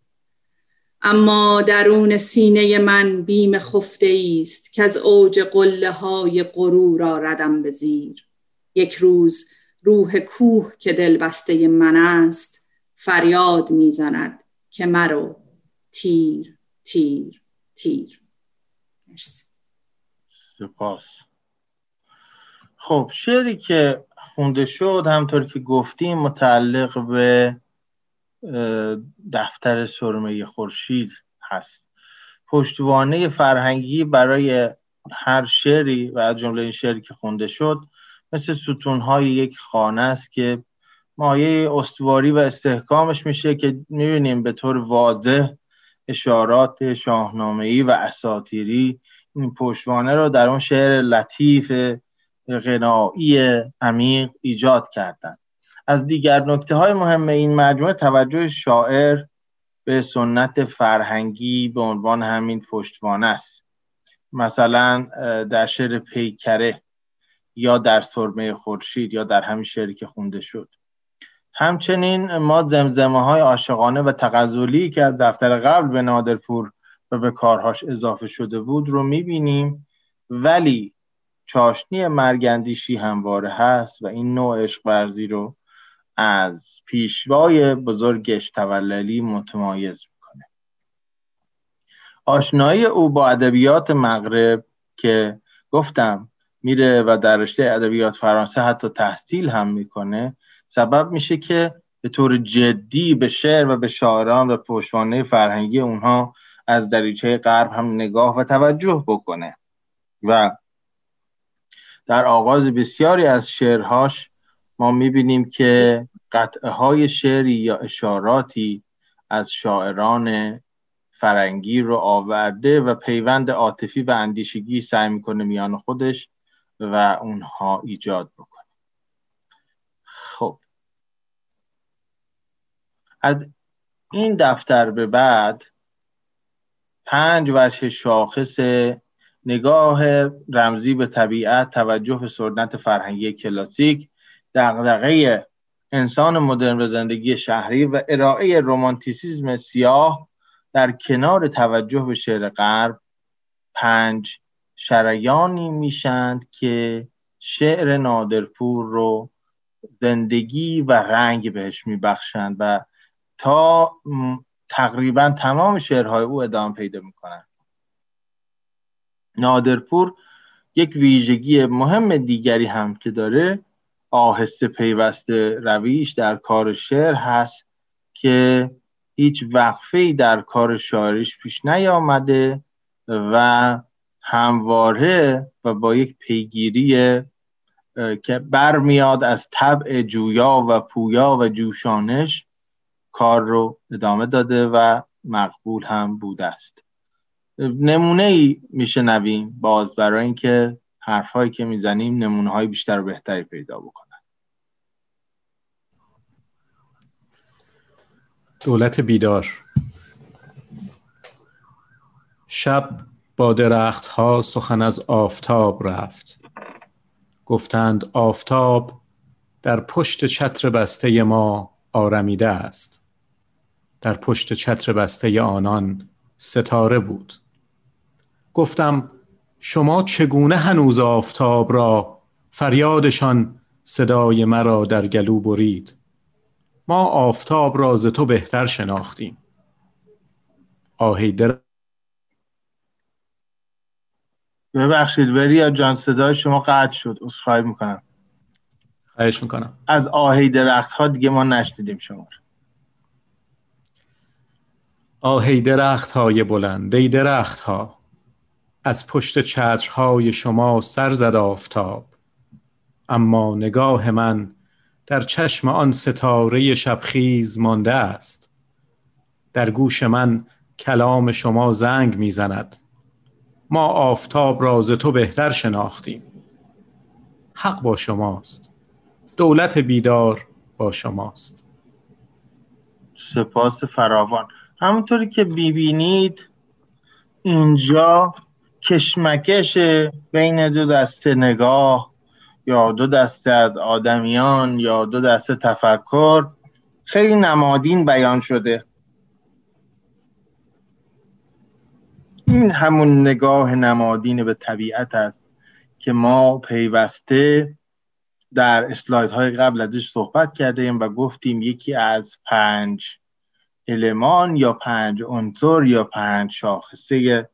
اما درون سینه من بیم خفته است که از اوج قله های غرور آردم به زیر. یک روز روح کوه که دل بسته من است فریاد می‌زند که مرو. تیر تیر تیر. سپاس. خب شعری که خونده شد همطور که گفتیم متعلق به دفتر سرمه خورشید هست. پشتوانه فرهنگی برای هر شعری و از جمله این شعری که خونده شد مثل ستونهای یک خانه است که مایه استواری و استحکامش میشه که می‌بینیم به طور واضح اشارات شاهنامه‌ای و اساطیری این پشتوانه رو در اون شعر لطیف غنایی عمیق ایجاد کردند از دیگر نکته های مهم این مجموعه توجه شاعر به سنت فرهنگی به عنوان همین پشتوانه است. مثلا در شعر پیکره یا در سرمه خورشید یا در همین شعری که خونده شد. همچنین ما زمزمه های عاشقانه و تغزلی که از دفتر قبل به نادرپور و به کارهاش اضافه شده بود رو می‌بینیم. ولی چاشنی مرگندیشی همواره هست و این نوع عشق ورزی رو از پیشوای بزرگش توللی متمایز می‌کنه. آشنایی او با ادبیات مغرب که گفتم میره و در رشته ادبیات فرانسه حتی تحصیل هم می‌کنه سبب میشه که به طور جدی به شعر و به شاعران و پشتوانه فرهنگی اونها از دریچه غرب هم نگاه و توجه بکنه و در آغاز بسیاری از شعرهاش ما می‌بینیم که قطعه های شعری یا اشاراتی از شاعران فرنگی رو آورده و پیوند عاطفی و اندیشگی سعی می‌کنه میان خودش و اونها ایجاد بکنه. خب. از این دفتر به بعد پنج وجه شاخص نگاه رمزی به طبیعت توجه به سنت فرهنگی کلاسیک دغدغه انسان مدرن به زندگی شهری و ارائه رومانتیسیزم سیاه در کنار توجه به شعر غرب پنج شریانی میشند که شعر نادرپور رو زندگی و رنگ بهش میبخشند و تا تقریبا تمام شعرهای او ادامه پیدا می‌کنن. نادرپور یک ویژگی مهم دیگری هم که داره آهسته پیوسته رویش در کار شعر هست که هیچ وقفه در کار شاعریش پیش نیامده و همواره و با یک پیگیری که برمیاد از طبع جویا و پویا و جوشانش کار رو ادامه داده و مقبول هم بوده است. نمونه ای میشنویم باز برای اینکه حرفهایی که می‌زنیم نمونه های بیشتر و بهتری پیدا بکنن. دولت بیدار. شب با درخت ها سخن از آفتاب رفت. گفتند آفتاب در پشت چتر بسته ما آرمیده است. در پشت چتر بسته آنان ستاره بود. گفتم شما چگونه هنوز آفتاب را فریادشان صدای مرا در گلو برید؟ ما آفتاب را ز تو بهتر شناختیم. آهیدر ببخشید یا جان صدای شما قطع شد. عذرخواهی می‌کنم. خواهش می‌کنم. از آهی درخت ها دیگه ما نشنیدیم شما آهی درخت های بلند ای درخت ها از پشت چترهای شما سر زد آفتاب. اما نگاه من در چشم آن ستاره شبخیز مانده است. در گوش من کلام شما زنگ می‌زند. ما آفتاب را ز تو بهتر شناختیم. حق با شماست. دولت بیدار با شماست. سپاس فراوان. همونطوری که بیبینید اینجا کشمکش بین دو دسته نگاه یا دو دسته از آدمیان یا دو دسته تفکر خیلی نمادین بیان شده. این همون نگاه نمادین به طبیعت است که ما پیوسته در اسلاید های قبل ازش صحبت کردیم و گفتیم یکی از پنج المان یا پنج عنصر یا پنج شاخصه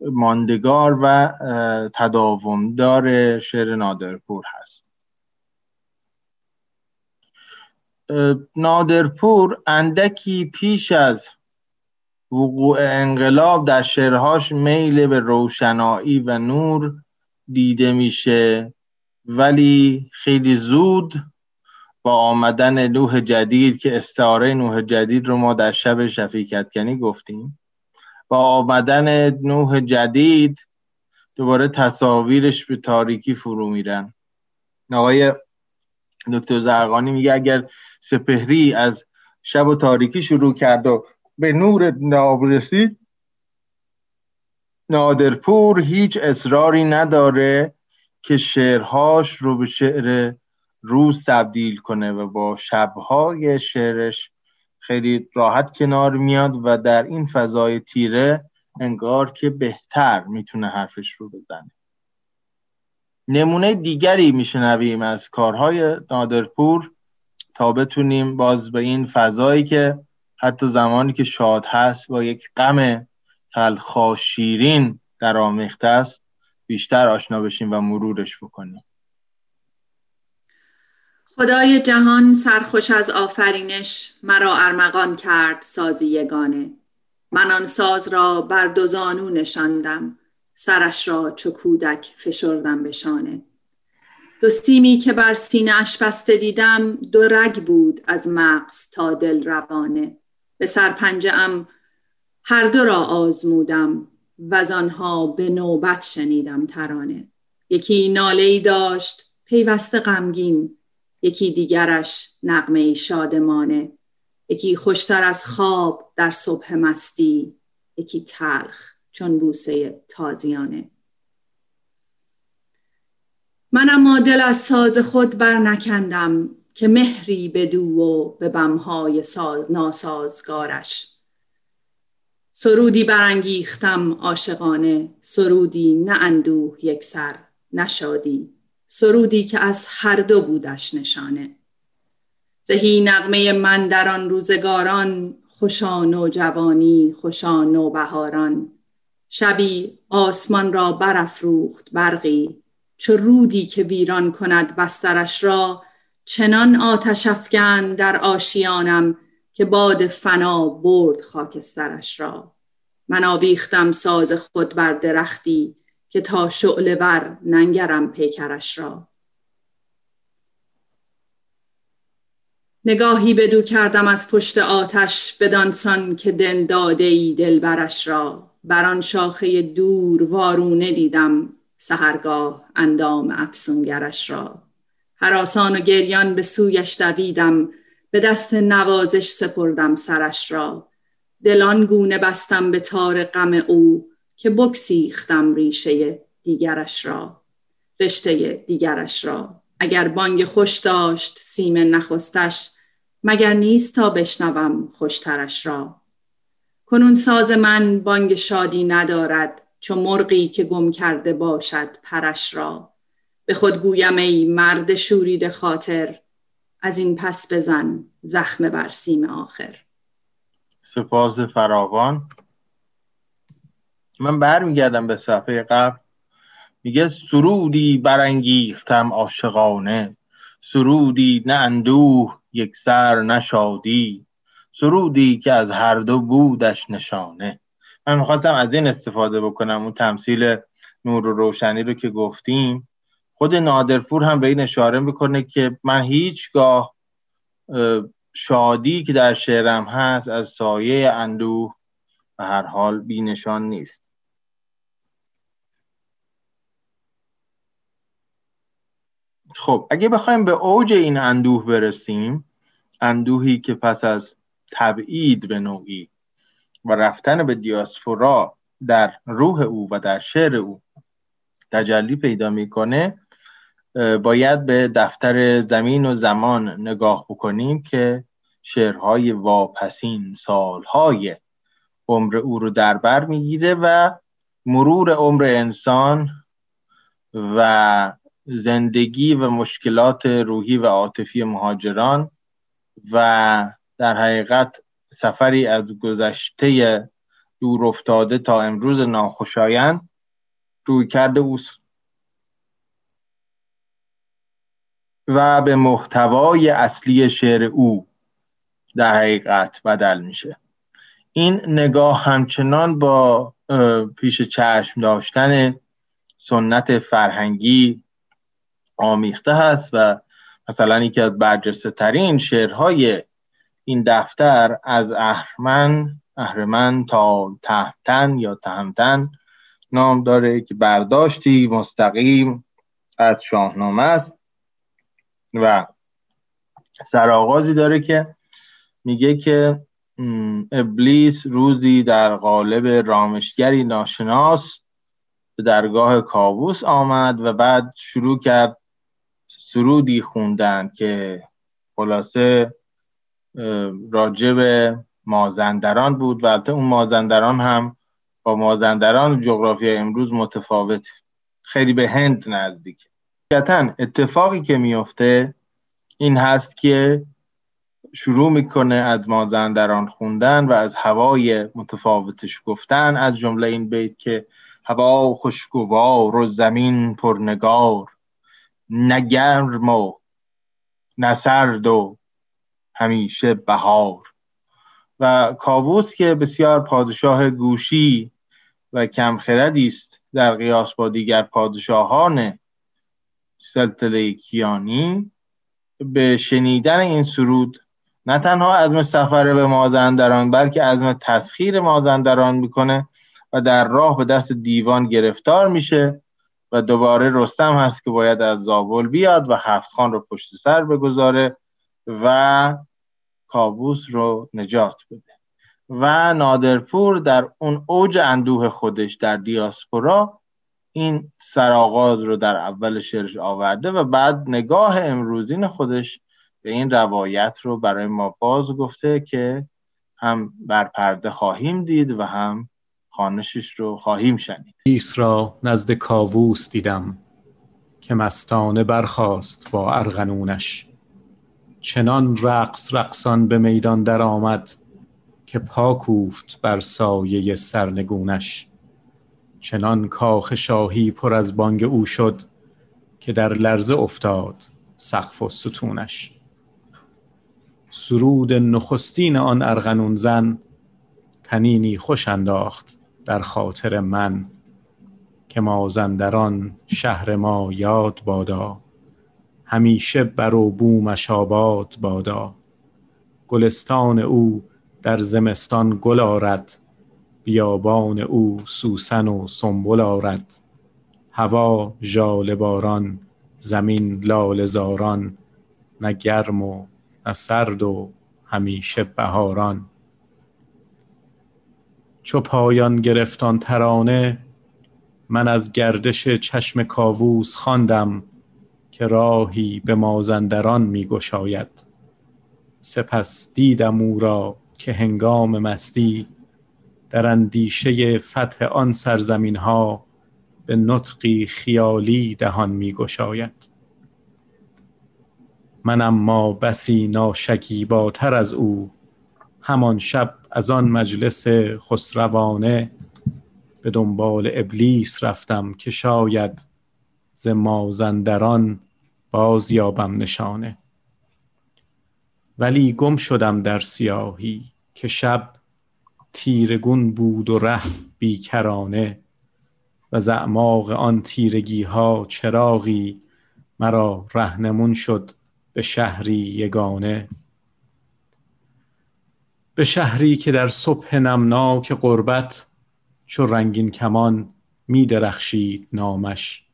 ماندگار و تداومدار شعر نادرپور هست نادرپور اندکی پیش از وقوع انقلاب در شعرهاش میل به روشنایی و نور دیده میشه ولی خیلی زود با آمدن نوح جدید که استعاره نوح جدید رو ما در شب شفیقتکنی گفتیم. با آمدن نوح جدید دوباره تصاویرش به تاریکی فرو میرن. آقای دکتر زرقانی میگه اگر سپهری از شب و تاریکی شروع کرد و به نور ناب رسید نادرپور هیچ اصراری نداره که شعرهاش رو به شعر روز تبدیل کنه و با شبهای شعرش خیلی راحت کنار میاد و در این فضای تیره انگار که بهتر می‌تونه حرفش رو بزنه. نمونه دیگری میشنویم از کارهای نادرپور تا بتونیم باز به این فضایی که حتی زمانی که شاد هست با یک غم تلخا شیرین در آمیخته است بیشتر آشنا بشیم و مرورش بکنیم. خدای جهان سرخوش از آفرینش مرا ارمغان کرد سازی یگانه من آن ساز را بر دو زانو نشاندم سرش را چو کودک فشردم به شانه. دو سیمی که بر سینه اش بسته دیدم دو رگ بود از مغز تا دل روانه. به سرپنجه ام هر دو را آزمودم و آنها به نوبت شنیدم ترانه. یکی ناله ای داشت پیوسته غمگین یکی دیگرش نغمه شادمانه یکی خوشتر از خواب در صبح مستی یکی تلخ چون بوسه تازیانه. من اما دل از ساز خود بر نکندم که مهری بدو و به بمهای ساز ناسازگارش. سرودی برانگیختم عاشقانه سرودی نه اندوه یک سر نشادی. سرودی که از هر دو بودش نشانه. زهی نغمه من در آن روزگاران خوشا نوجوانی خوشا نوبهاران. شبی آسمان را برافروخت برقی. چو رودی که ویران کند بسترش را چنان آتش افکن در آشیانم که باد فنا برد خاکسترش را. من آویختم ساز خود بر درختی که تا شعله بر ننگرم پیکرش را. نگاهی بدو کردم از پشت آتش بدانسان که دل داده ای دلبرش را. بر آن شاخه دور وارونه دیدم سهرگاه اندام افسونگرش را. هراسان و گریان به سویش دویدم به دست نوازش سپردم سرش را. دلان گونه بستم به تار غم او که بکسیختم ریشه دیگرش را رشته دیگرش را. اگر بانگ خوش داشت سیم نخستش مگر نیست تا بشنوم خوشترش را. کنون ساز من بانگ شادی ندارد چو مرغی که گم کرده باشد پرش را. به خود گویم ای مرد شورید خاطر از این پس بزن زخم بر سیم آخر. سپاس فراوان. من برمیگردم به صفحه قبل. میگه سرودی برانگیختم عاشقانه. سرودی نه اندوه یک سر نشادی سرودی که از هر دو بودش نشانه. من می‌خواستم از این استفاده بکنم اون تمثیل نور و روشنی رو که گفتیم. خود نادرپور هم به این اشاره می‌کنه که من هیچگاه شادی که در شعرم هست از سایه اندوه به هر حال بینشان نیست. خب اگه بخوایم به اوج این اندوه برسیم اندوهی که پس از تبعید به نوعی و رفتن به دیاسپورا در روح او و در شعر او تجلی پیدا می‌کنه باید به دفتر زمین و زمان نگاه بکنیم که شعرهای واپسین سالهای عمر او رو در بر می‌گیره و مرور عمر انسان و زندگی و مشکلات روحی و عاطفی مهاجران و در حقیقت سفری از گذشته دور افتاده تا امروز ناخوشایند روی کرده اوست. و به محتوای اصلی شعر او در حقیقت بدل میشه. این نگاه همچنان با پیش چشم داشتن سنت فرهنگی آمیخته هست و مثلا یکی از برجسته ترین شعرهای این دفتر از اهرمن اهرمن تا تهمتن یا تهمتن نام داره که برداشتی مستقیم از شاهنامه است و سرآغازی داره که میگه که ابلیس روزی در قالب رامشگری ناشناس به درگاه کابوس آمد و بعد شروع کرد سرودی خوندن که خلاصه راجب مازندران بود. و البته اون مازندران هم با مازندران جغرافیا امروز متفاوت خیلی به هند نزدیک. اتفاقی که میفته این هست که شروع می‌کنه از مازندران خوندن و از هوای متفاوتش گفتن. از جمله این بیت که هوا خوشگوار و زمین پرنگار. نگرم و نسرد و همیشه بهار. و کابوس که بسیار پادشاه گوشی و کمخردی است در قیاس با دیگر پادشاهان سلسله کیانی به شنیدن این سرود نه تنها عزم سفر به مازندران بلکه عزم تسخیر مازندران می‌کنه و در راه به دست دیوان گرفتار میشه. و دوباره رستم هست که باید از زابل بیاد و هفت خان رو پشت سر بگذاره و کابوس رو نجات بده. و نادرپور در اون اوج اندوه خودش در دیاسپورا این سرآغاز رو در اول شعرش آورده و بعد نگاه امروزین خودش به این روایت رو برای ما باز گفته که هم بر پرده خواهیم دید و هم خانشش رو خواهیم شنید. ایس را نزد کاووس دیدم که مستانه برخاست با ارغنونش. چنان رقص رقصان به میدان در آمد که پا کوفت بر سایه سرنگونش. چنان کاخ شاهی پر از بانگ او شد که در لرزه افتاد سقف و ستونش. سرود نخستین آن ارغنون زن تنینی خوش انداخت در خاطر من که مازندران شهر ما یاد بادا. همیشه بر و بومش آباد بادا. گلستان او در زمستان گل آرد بیابان او سوسن و سنبل آرد. هوا ژاله باران زمین لاله زاران. نه گرم و نه سرد و همیشه بهاران. چو پایان گرفتان ترانه من از گردش چشم کاووس خواندم که راهی به مازندران می گشاید. سپس دیدم او را که هنگام مستی در اندیشه فتح آن سرزمین ها به نطقی خیالی دهان می گشاید. من اما بسی ناشکیباتر از او همان شب از آن مجلس خسروانه به دنبال ابلیس رفتم که شاید ز مازندران باز یابم نشانه. ولی گم شدم در سیاهی که شب تیرگون بود و ره بیکرانه و زعماق آن تیرگی ها چراغی مرا رهنمون شد به شهری یگانه. به شهری که در صبح نمناک غربت چو رنگین کمان می درخشید نامش.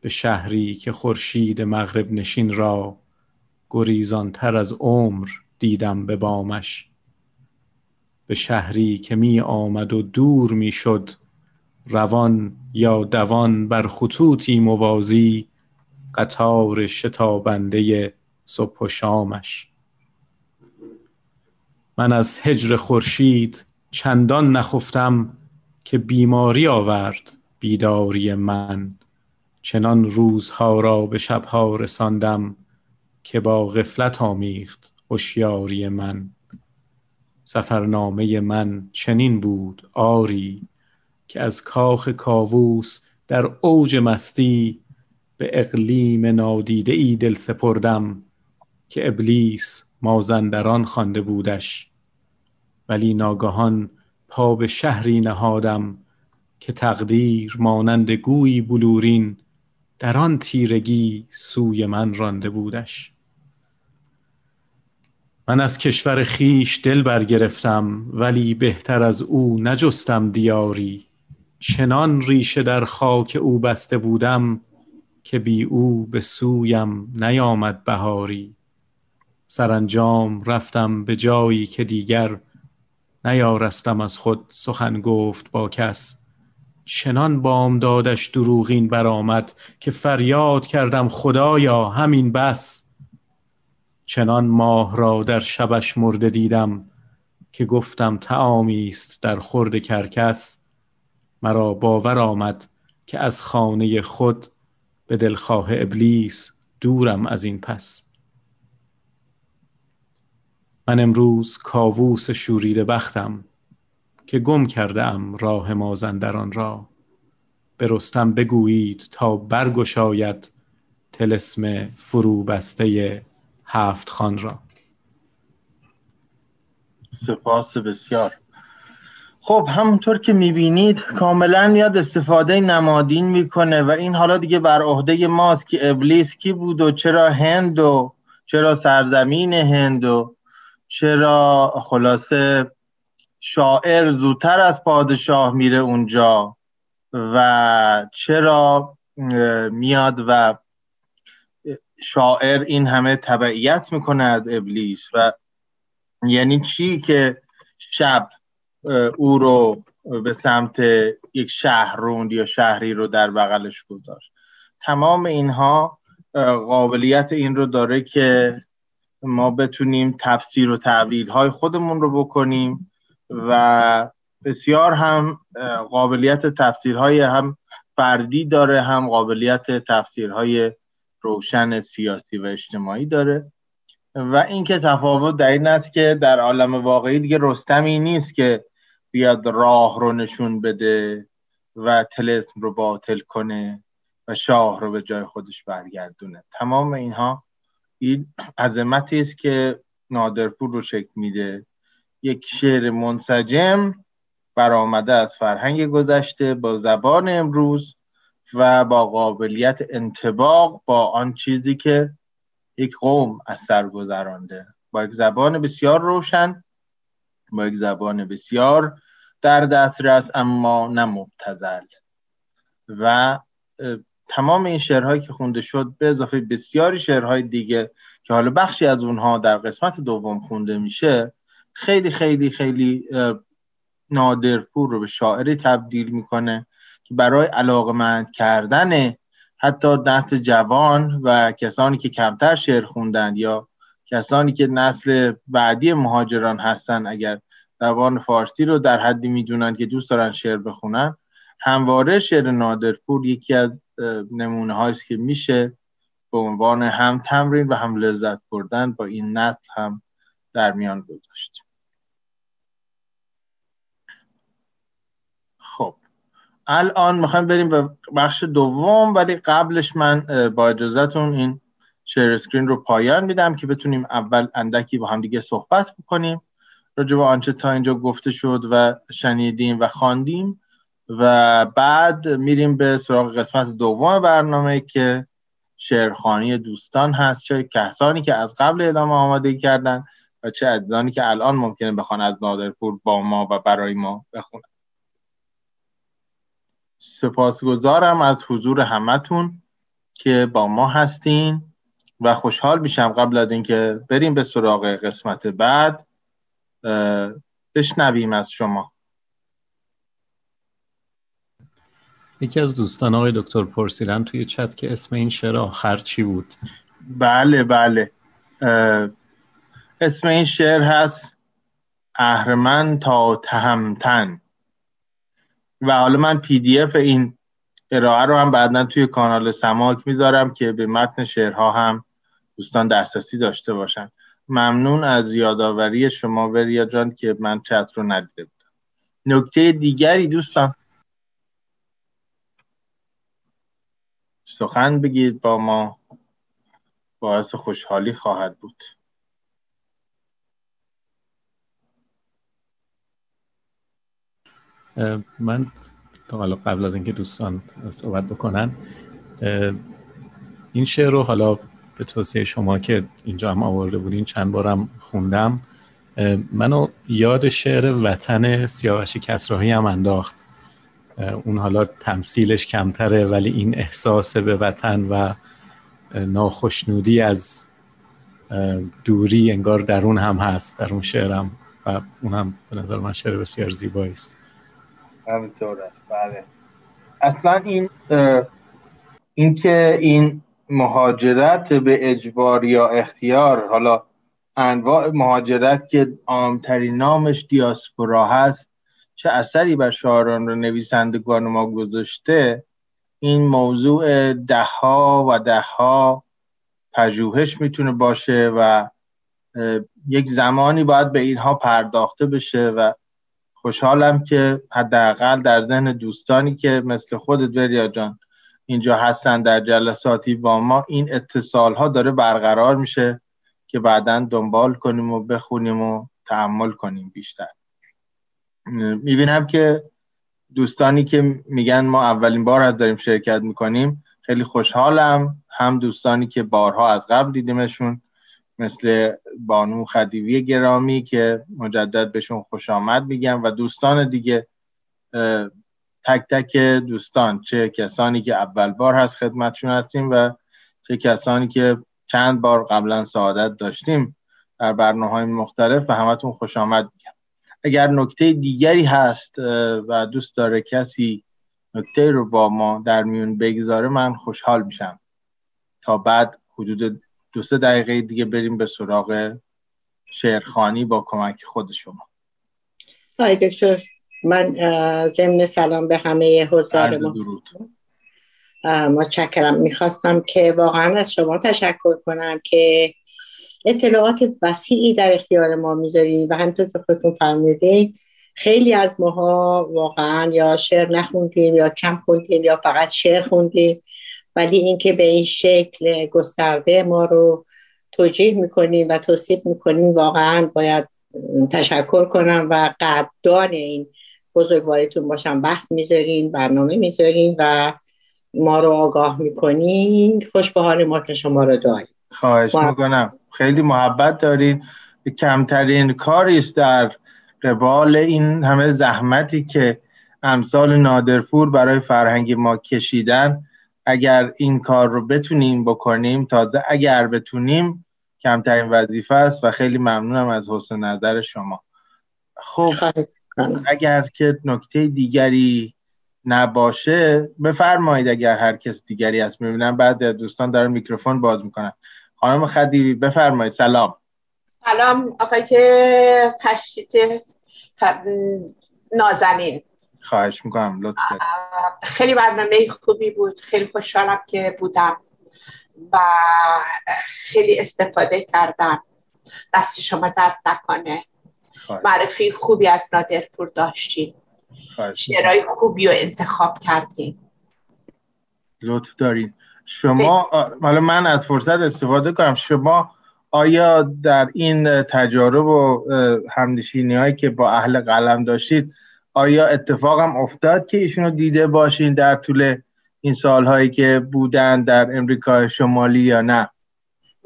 به شهری که خورشید مغرب نشین را گریزانتر از عمر دیدم به بامش. به شهری که می آمد و دور می شد روان یا دوان بر خطوطی موازی قطار شتابنده صبح و شامش. من از هجر خورشید چندان نخفتم که بیماری آورد بیداری من. چنان روزها را به شبها رساندم که با غفلت آمیخت هوشیاری من. سفرنامه من چنین بود آری که از کاخ کاووس در اوج مستی به اقلیم نادیده ای دل سپردم که ابلیس مازندران خوانده بودش. ولی ناگهان پا به شهری نهادم که تقدیر مانند گویی بلورین در آن تیرگی سوی من رانده بودش. من از کشور خیش دل برگرفتم ولی بهتر از او نجستم دیاری. چنان ریشه در خاک او بسته بودم که بی او به سویم نیامد بهاری. سرانجام رفتم به جایی که دیگر نیارستم از خود سخن گفت با کس. چنان بامدادش دروغین برآمد که فریاد کردم خدایا همین بس. چنان ماه را در شبش مرده دیدم که گفتم تعامی است در خورد کرکس. مرا باور آمد که از خانه خود به دلخواه ابلیس دورم از این پس. من امروز کاووس شوریده بختم که گم کرده ام راه مازندران را. به رستم بگویید تا برگشاید تلسم فرو بسته هفت خان را. سپاس بسیار. خب همونطور که می‌بینید کاملا یاد استفاده نمادین می‌کنه و این حالا دیگه بر عهده ماست که ابلیس کی بود و چرا هند و چرا سرزمین هند و چرا؟ خلاصه شاعر زودتر از پادشاه میره اونجا و چرا میاد و شاعر این همه تبعیت می‌کنه از ابلیس و یعنی چی که شب او رو به سمت یک شهر روند یا شهری رو در بغلش گذاشت. تمام اینها قابلیت این رو داره که ما بتونیم تفسیر و تعبیل های خودمون رو بکنیم و بسیار هم قابلیت تفسیرهای هم فردی داره هم قابلیت تفسیرهای روشن سیاسی و اجتماعی داره. و اینکه تفاوت در این است که در عالم واقعی دیگه رستمی نیست که بیاد راه رو نشون بده و تلسم رو باطل کنه و شاه رو به جای خودش برگردونه. تمام اینها این عظمتی است که نادرپور رو شکل میده. یک شعر منسجم برآمده از فرهنگ گذشته با زبان امروز و با قابلیت انتباق با آن چیزی که یک قوم از سر گذرانده. با یک زبان بسیار روشن با یک زبان بسیار در دسترس اما نه مبتزل و تمام این شعرهایی که خونده شد به اضافه بسیاری شعرهای دیگه که حالا بخشی از اونها در قسمت دوم خونده میشه خیلی خیلی خیلی نادرپور رو به شاعری تبدیل می‌کنه که برای علاقمند کردن حتی نسل جوان و کسانی که کمتر شعر خوندن یا کسانی که نسل بعدی مهاجران هستن اگر زبان فارسی رو در حدی می‌دونن که دوست دارن شعر بخونن همواره شعر نادرپور یکی از نمونه هاییست که میشه به عنوان هم تمرین و هم لذت بردن با این نسل هم در میان گذاشت. خب الان می‌خوایم بریم به بخش دوم ولی قبلش من با اجازهتون این شیر اسکرین رو پایان میدم که بتونیم اول اندکی با هم دیگه صحبت بکنیم. راجع به آنچه تا اینجا گفته شد و شنیدیم و خواندیم و بعد میریم به سراغ قسمت دوم برنامه که شعرخانی دوستان هست چه کسانی که از قبل ادامه آماده کردن و چه عزیزانی که الان ممکنه بخوان از نادرپور با ما و برای ما بخونن. سپاسگزارم از حضور همتون که با ما هستین و خوشحال میشم قبل از اینکه بریم به سراغ قسمت بعد بشنویم از شما. یکی از دوستان آقای دکتر پرسیدن توی چت که اسم این شعر آخر چی بود؟ بله بله. اسم این شعر هست اهرمن تا تهمتن. و حالا من پی دی اف این ارائه رو هم بعدا توی کانال سماک می‌ذارم که به متن شعرها هم دوستان دسترسی داشته باشن. ممنون از یادآوری شما وریا جان که من چت رو ندیده بودم. نکته دیگری دوستان سخن بگید با ما. باعث خوشحالی خواهد بود. من حالا قبل از اینکه دوستان صحبت بکنن این شعر رو حالا به توصیه شما که اینجا هم آورده بودین چند بارم خوندم. منو یاد شعر وطن سیاوشی کسراهی هم انداخت. اون حالا تمثیلش کمتره ولی این احساس به وطن و ناخشنودی از دوری انگار درون هم هست در اون شعرم و اون هم به نظر من شعر بسیار زیبایی است. همینطور است بله. اصلا این اینکه این مهاجرت به اجبار یا اختیار حالا انواع مهاجرت که عامترین نامش دیاسپورا هست چه اثری بر شاعران و نویسندگان ما گذاشته؟ این موضوع دهها و دهها پژوهش می‌تونه باشه و یک زمانی باید به اینها پرداخته بشه و خوشحالم که حداقل در ذهن دوستانی که مثل خودت وریا جان اینجا هستن در جلساتی با ما این اتصال ها داره برقرار میشه که بعدا دنبال کنیم و بخونیم و تحمل کنیم بیشتر. می‌بینم که دوستانی که میگن ما اولین بار از داریم شرکت می‌کنیم خیلی خوشحالم. هم دوستانی که بارها از قبل دیدیمشون مثل بانو خدیوی گرامی که مجدد بهشون خوش آمد میگم و دوستان دیگه تک تک دوستان چه کسانی که اول بار هست خدمتشون هستیم و چه کسانی که چند بار قبلا سعادت داشتیم در برنامه های مختلف و همتون خوش آمد اگر نکته دیگری هست و دوست داره کسی نکته رو با ما در میون بگذاره من خوشحال میشم. تا بعد حدود دو سه دقیقه دیگه بریم به سراغ شعرخانی با کمک خود شما. آی دکتر من ضمن سلام به همه حضار ما. متشکرم. می‌خواستم که واقعا از شما تشکر کنم که اطلاعات وسیعی در اختیار ما می‌ذارید و همینطور که خودتون فرمودید خیلی از ماها واقعا یا شعر نخوندیم یا کم خوندیم یا فقط شعر خوندیم ولی اینکه به این شکل گسترده ما رو توجیه می‌کنیم و توصیف می‌کنیم واقعا باید تشکر کنم و قدردان این بزرگواریتون باشم. وقت می‌ذارین برنامه می‌ذارین و ما رو آگاه می‌کنین. خوش به حال ما که شما رو داریم. خواهش می‌کنم. خیلی محبت دارین. کمترین کاری است در قبال این همه زحمتی که امثال نادرپور برای فرهنگ ما کشیدن اگر این کار رو بتونیم بکنیم تازه اگر بتونیم کمترین وظیفه است و خیلی ممنونم از حسن نظر شما. خب اگر که نکته دیگری نباشه بفرمایید اگر هر کس دیگری هست. می‌بینم بعد دوستان دارن میکروفون باز می‌کنن. خانم خدیبی بفرمایید. سلام. سلام. آقای پشت نازنین. خواهش می‌کنم. لطفا. خیلی برنامه خوبی بود. خیلی خوشحالم که بودم و خیلی استفاده کردم. دست شما درد نکنه. معرفی خوبی از نادرپور داشتیم شعرهای خوبی رو انتخاب کردیم لطف دارید شما حالا من از فرصت استفاده کنم. شما آیا در این تجارب و همنشینی هایی که با اهل قلم داشتید آیا اتفاقم افتاد که ایشونو دیده باشین در طول این سالهایی که بودن در امریکا شمالی یا نه؟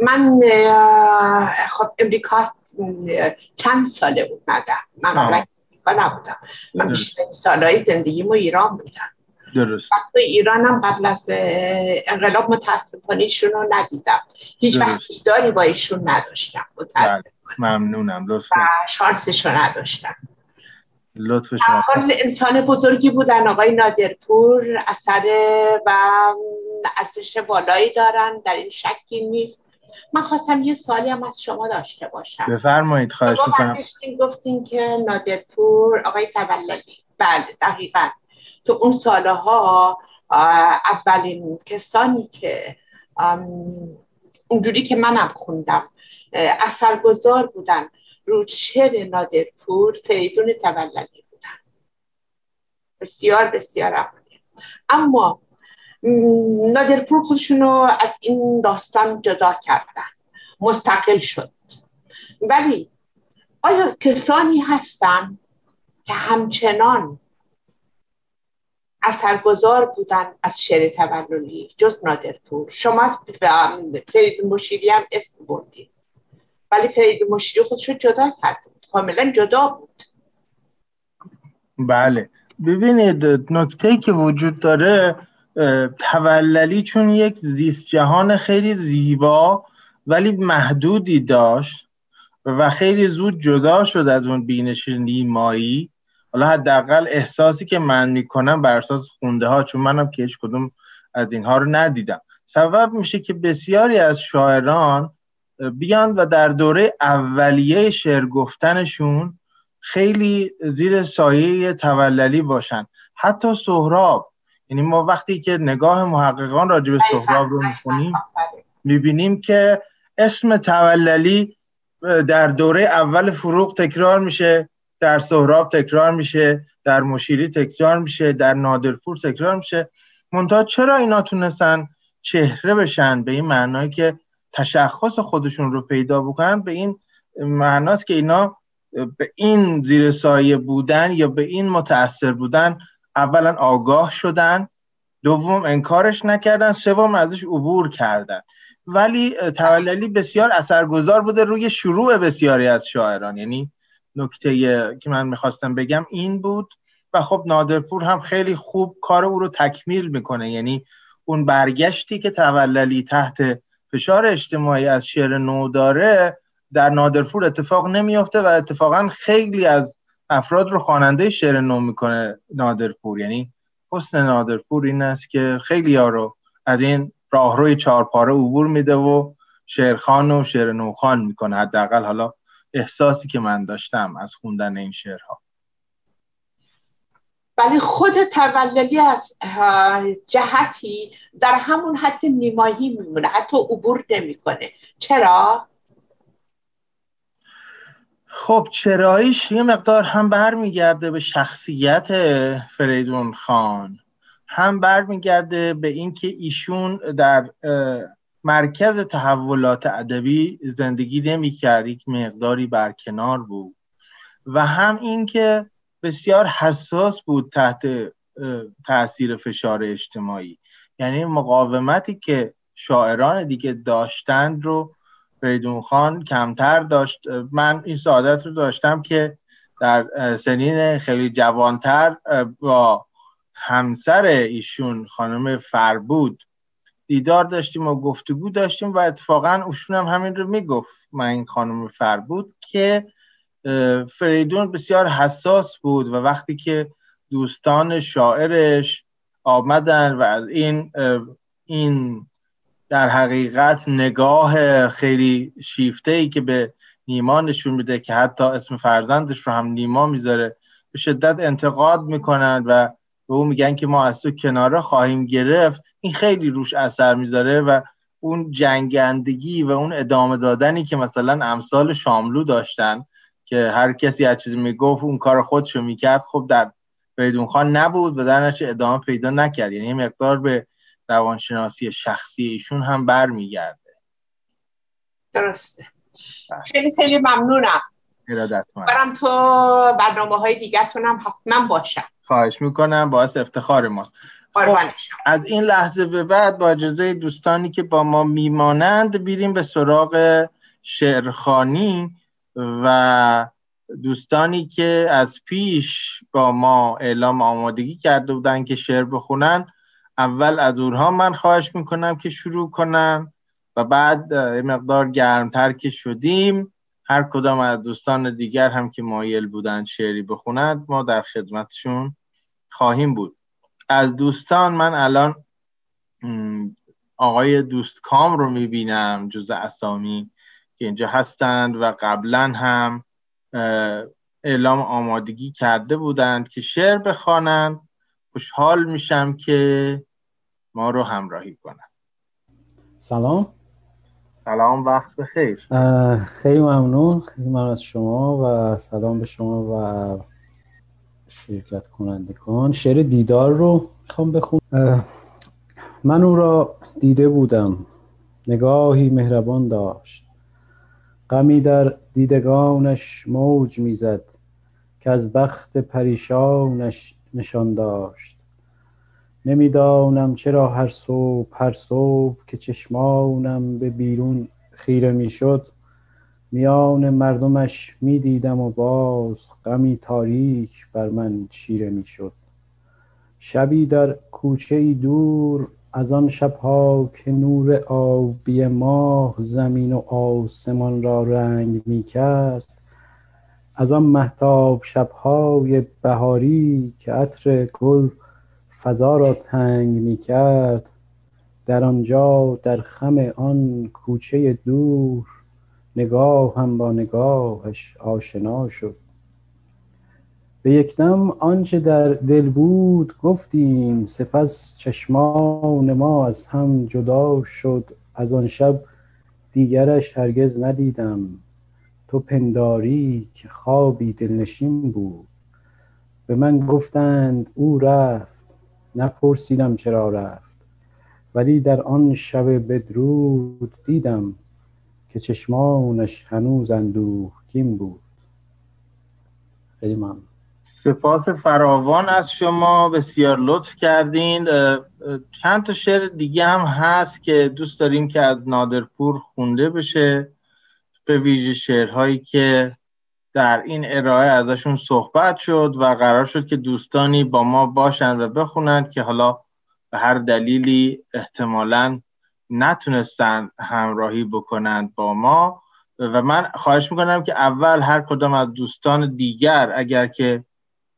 من خب امریکا چند ساله بود؟ ندم من قبلا نبودم. من بیشتر سالهای زندگیمو ایران بودم. درست. وقت ایرانم قبل از انقلاب متاسفانه ایشون رو ندیدم. هیچ وقت دیداری با ایشون نداشتم بله، ممنونم. لطفا. و شانسش رو نداشتم. لطف شما حال انسان بزرگی بودن آقای نادرپور اثر و ارزش بالایی دارن در این شکی نیست. من خواستم یه سالی هم از شما داشته باشم. بفرمایید خواهش می‌کنم. گفتین که نادرپور آقای تولدی بله دقیقا. تو اون سالها اولین کسانی که اونجوری که منم خوندم اثرگذار بودن. رو شعر نادرپور فریدون تولدی بودن. بسیار بسیار اما نادرپور خودشونو از این داستان جدا کردن. مستقل شد. ولی آیا کسانی هستن که همچنان اثرگذار بودن از شعر تولدی جز نادرپور. شما فرید مشیری هم اسم بردید ولی فرید مشیری خودش رو جدا کرد. کاملا جدا بود. بله. ببینید نکته که وجود داره توللی چون یک زیست جهان خیلی زیبا ولی محدودی داشت و خیلی زود جدا شد از اون بینش نیمایی. حالا حداقل احساسی که من می‌کنم بر اساس خونده ها چون منم که هیچ کدوم از اینها رو ندیدم. سبب میشه که بسیاری از شاعران بیان و در دوره اولیه شعر گفتنشون خیلی زیر سایه توللی باشن. حتی سهراب یعنی ما وقتی که نگاه محققان راجع به سهراب رو می‌خونیم می‌بینیم که اسم توللی در دوره اول فروغ تکرار میشه. در سهراب تکرار میشه در مشیری تکرار میشه در نادرپور تکرار میشه. منتها چرا اینا تونستن چهره بشن؟ به این معنایی که تشخص خودشون رو پیدا بکنن به این معناست که اینا به این زیر سایه بودن یا به این متاثر بودن اولا آگاه شدن دوم انکارش نکردن سوم ازش عبور کردن. ولی توللی بسیار اثرگذار بوده روی شروع بسیاری از شاعران. یعنی نکته که من می‌خواستم بگم این بود و خب نادرپور هم خیلی خوب کار او رو تکمیل می‌کنه. یعنی اون برگشتی که توللی تحت فشار اجتماعی از شعر نو داره در نادرپور اتفاق نمیافته و اتفاقا خیلی از افراد رو خواننده شعر نو می‌کنه نادرپور. یعنی حسن نادرپور این است که خیلی ها رو از این راهروی چهارپاره عبور میده و شعرخان و شعر نوخان می‌کنه. حداقل حالا احساسی که من داشتم از خوندن این شعرها. ولی خود توللی از جهتی در همون حد نیمایی میمونه حتی عبور نمی‌کنه. چرا؟ خب چراییش یه مقدار هم برمیگرده به شخصیت فریدون خان. هم برمیگرده به اینکه ایشون در مرکز تحولات ادبی زندگی نمی‌کرد یک مقداری برکنار بود. و هم اینکه بسیار حساس بود تحت تاثیر فشار اجتماعی. یعنی مقاومتی که شاعران دیگه داشتند رو فریدون خان کمتر داشت. من این سعادت رو داشتم که در سنین خیلی جوانتر با همسر ایشون خانم فربود دیدار داشتیم و گفتگو داشتیم و اتفاقا اوشون هم همین رو می‌گفت. من این خانم فربود که فریدون بسیار حساس بود و وقتی که دوستان شاعرش آمدن و از این این در حقیقت نگاه خیلی شیفته ای که به نیما نشون میده که حتی اسم فرزندش رو هم نیما می‌ذاره به شدت انتقاد می‌کنند و به او میگن که ما از تو کناره خواهیم گرفت. این خیلی روش اثر می‌ذاره و اون جنگندگی و اون ادامه دادنی که مثلا امثال شاملو داشتن که هر کسی هر چیزی می‌گفت اون کار خودشو می‌کرد خب در فریدون خان نبود و در ادامه پیدا نکرد. یعنی مقدار به روانشناسی شخصی ایشون هم برمیگرده. درسته. خیلی خیلی ممنونم. برم تو برنامه های دیگرتون هم حتما باشم. خواهش می‌کنم باعث افتخار ماست. از این لحظه به بعد با اجازه دوستانی که با ما میمانند بیریم به سراغ شعرخانی و دوستانی که از پیش با ما اعلام آمادگی کرده بودن که شعر بخونن اول از اونها من خواهش می‌کنم که شروع کنم و بعد یه مقدار گرمتر که شدیم هر کدام از دوستان دیگر هم که مایل بودن شعری بخونند ما در خدمتشون خواهیم بود. از دوستان من الان آقای دوست کام رو می‌بینم جز اسامی که اینجا هستند و قبلا هم اعلام آمادگی کرده بودند که شعر بخوانند. خوشحال میشم که ما رو همراهی کنند. سلام. سلام وقت بخیر. خیلی ممنون. خیلی ممنون از شما و سلام به شما و شرکت کنندگان. شعر دیدار رو می‌خوام بخون من او را دیده بودم. نگاهی مهربان داشت. غمی در دیدگانش موج می‌زد که از بخت پریشانش نشان داشت. نمی‌دانم چرا هر صبح هر صبح که چشمانم به بیرون خیره می‌شد میان مردمش می‌دیدم و باز غمی تاریک بر من چیره می‌شد. شبی در کوچه ای دور از آن شبها که نور آبی ماه زمین و آسمان را رنگ می کرد از آن محتاب شبهای بهاری که عطر گل فضا را تنگ می کرد در آنجا در خم آن کوچه دور نگاه هم با نگاهش آشنا شد. به یک دم آنچه در دل بود گفتیم سپس چشمان ما از هم جدا شد. از آن شب دیگرش هرگز ندیدم. تو پنداری که خوابی دلنشین بود. به من گفتند او رفت. نپرسیدم چرا رفت. ولی در آن شب بدرود دیدم که چشمانش هنوز اندوهگین بود. خیلی ممنون. سپاس فراوان از شما بسیار لطف کردین. چند تا شعر دیگه هم هست که دوست داریم که از نادرپور خونده بشه به ویژه شعرهایی که در این ارائه ازشون صحبت شد و قرار شد که دوستانی با ما باشند و بخونند که حالا به هر دلیلی احتمالا نتونستند همراهی بکنند با ما. و من خواهش می‌کنم که اول هر کدام از دوستان دیگر اگر که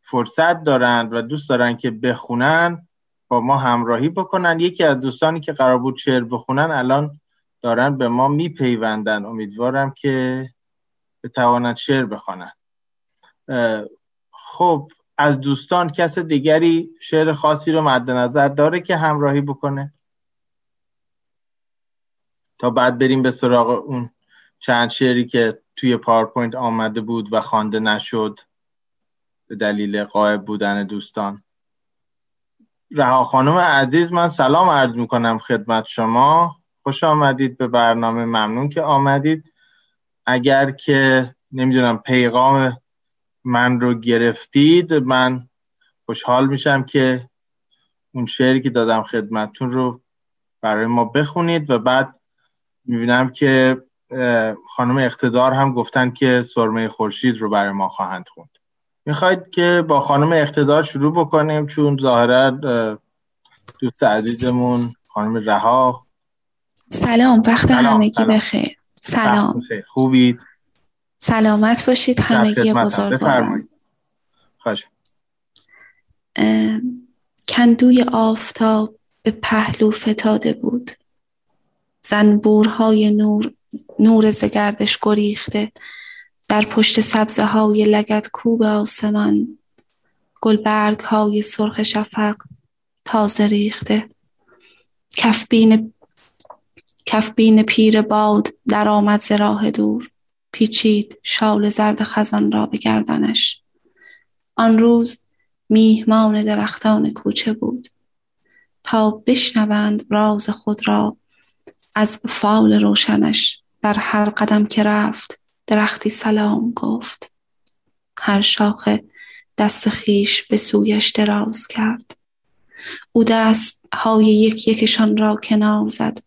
فرصت دارند و دوست دارند که بخونن با ما همراهی بکنن. یکی از دوستانی که قرار بود شعر بخونن الان دارن به ما میپیوندن. امیدوارم که بتوانند شعر بخوانند. خب از دوستان کس دیگری شعر خاصی رو مد نظر داره که همراهی بکنه؟ بعد بریم به سراغ اون چند شعری که توی پاورپوینت آمده بود و خوانده نشد. به دلیل غایب بودن دوستان. رها خانم عزیز من سلام عرض می‌کنم خدمت شما. خوش آمدید به برنامه. ممنون که آمدید. اگر که نمی‌دونم پیغام من رو گرفتید من خوشحال میشم که اون شعری که دادم خدمتتون رو برای ما بخونید و بعد می‌بینم که خانم اقتدار هم گفتن که سرمه خورشید رو برای ما خواهند خوند. می‌خواید که با خانم اقتدار شروع بکنیم چون ظاهرا دوست عزیزمون خانم رها. سلام وقت همگی بخیر. سلام. خوبید؟ سلامت باشید همگی بزرگواران کندوی آفتاب به پهلو فتاده بود. زنبورهای نور نور زگردش گریخته. در پشت سبزه های لگت کوب آسمان گلبرگ های سرخ شفق تازه ریخته. کفبین کفبین پیر باد در آمد راه دور. پیچید شال زرد خزان را به گردنش. آن روز میهمان درختان کوچه بود. تا بشنوند راز خود را از فال روشنش در هر قدم که رفت درختی سلام گفت. هر شاخه دست خیش به سویش دراز کرد. او دست های یک یکشان را کنار زد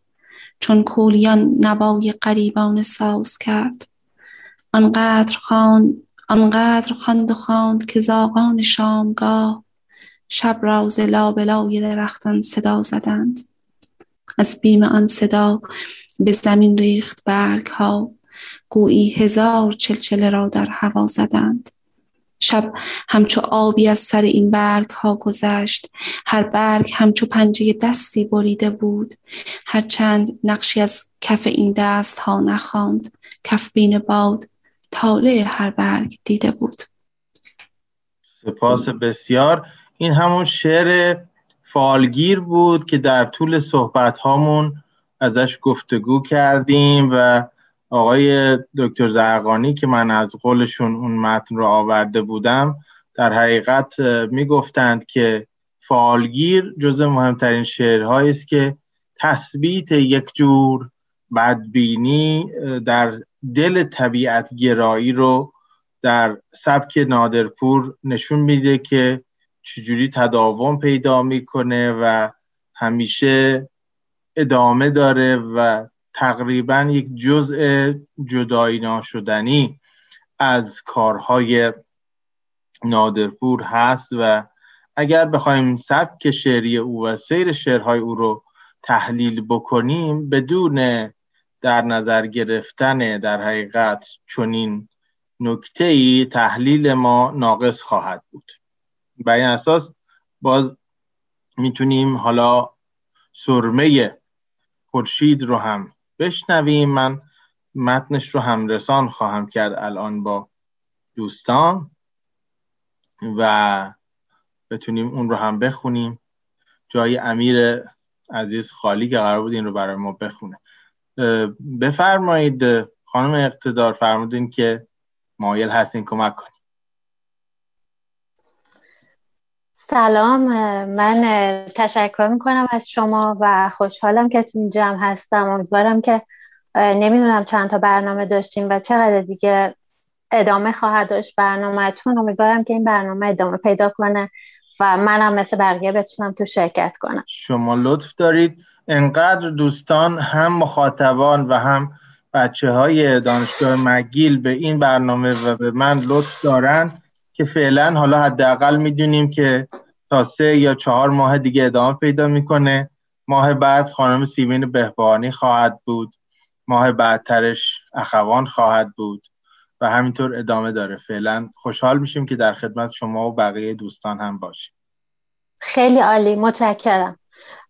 چون کولیان نوای قریبان ساز کرد. آنقدر خواند آنقدر خواند و خواند که زاغان شامگاه شب را ز لابلای درختان صدا زدند. از بیم آن صدا به زمین ریخت برگ ها گویی هزار چلچله را در هوا زدند. شب همچو آبی از سر این برگ ها گذشت. هر برگ همچو پنجه دستی بریده بود. هر چند نقشی از کف این دست ها نخواند. کف بین باد طالع هر برگ دیده بود. سپاس بسیار. این همون شعر فالگیر بود که در طول صحبت هامون ازش گفتگو کردیم و آقای دکتر زرقانی که من از قولشون اون متن رو آورده بودم در حقیقت می‌گفتند که فالگیر جز مهمترین شعرهایی است که تثبیت یک جور بدبینی در دل طبیعت گرایی رو در سبک نادرپور نشون میده که چجوری تداوم پیدا می‌کنه و همیشه ادامه داره و تقریبا یک جزء جدایی ناشدنی از کارهای نادرپور هست و اگر بخوایم سبک شعری او و سیر شعرهای او رو تحلیل بکنیم بدون در نظر گرفتن در حقیقت چنین نکته ای تحلیل ما ناقص خواهد بود. بر این اساس باز می‌تونیم حالا سرمه خورشید رو هم بشنویم. من متنش رو هم رسان خواهم کرد الان با دوستان و بتونیم اون رو هم بخونیم. جای امیر عزیز خالی که قرار بود این رو برای ما بخونه. بفرمایید خانم اقتدار فرمودین که مایل هستین کمک کنید سلام من تشکر می‌کنم از شما و خوشحالم که تو این جمع هستم. امیدوارم که نمی‌دونم چند تا برنامه داشتیم و چقدر دیگه ادامه خواهد داشت برنامهتون. امیدوارم که این برنامه ادامه پیدا کنه و منم مثل بقیه بتونم تو شرکت کنم. شما لطف دارید. انقدر دوستان هم مخاطبان و هم بچه های دانشگاه مگیل به این برنامه و به من لطف دارن. که فعلا حالا حداقل می‌دونیم که تا سه یا چهار ماه دیگه ادامه پیدا می‌کنه. ماه بعد خانم سیمین بهبانی خواهد بود. ماه بعدترش اخوان خواهد بود و همینطور ادامه داره. فعلا خوشحال میشیم که در خدمت شما و بقیه دوستان هم باشیم. خیلی عالی. متشکرم.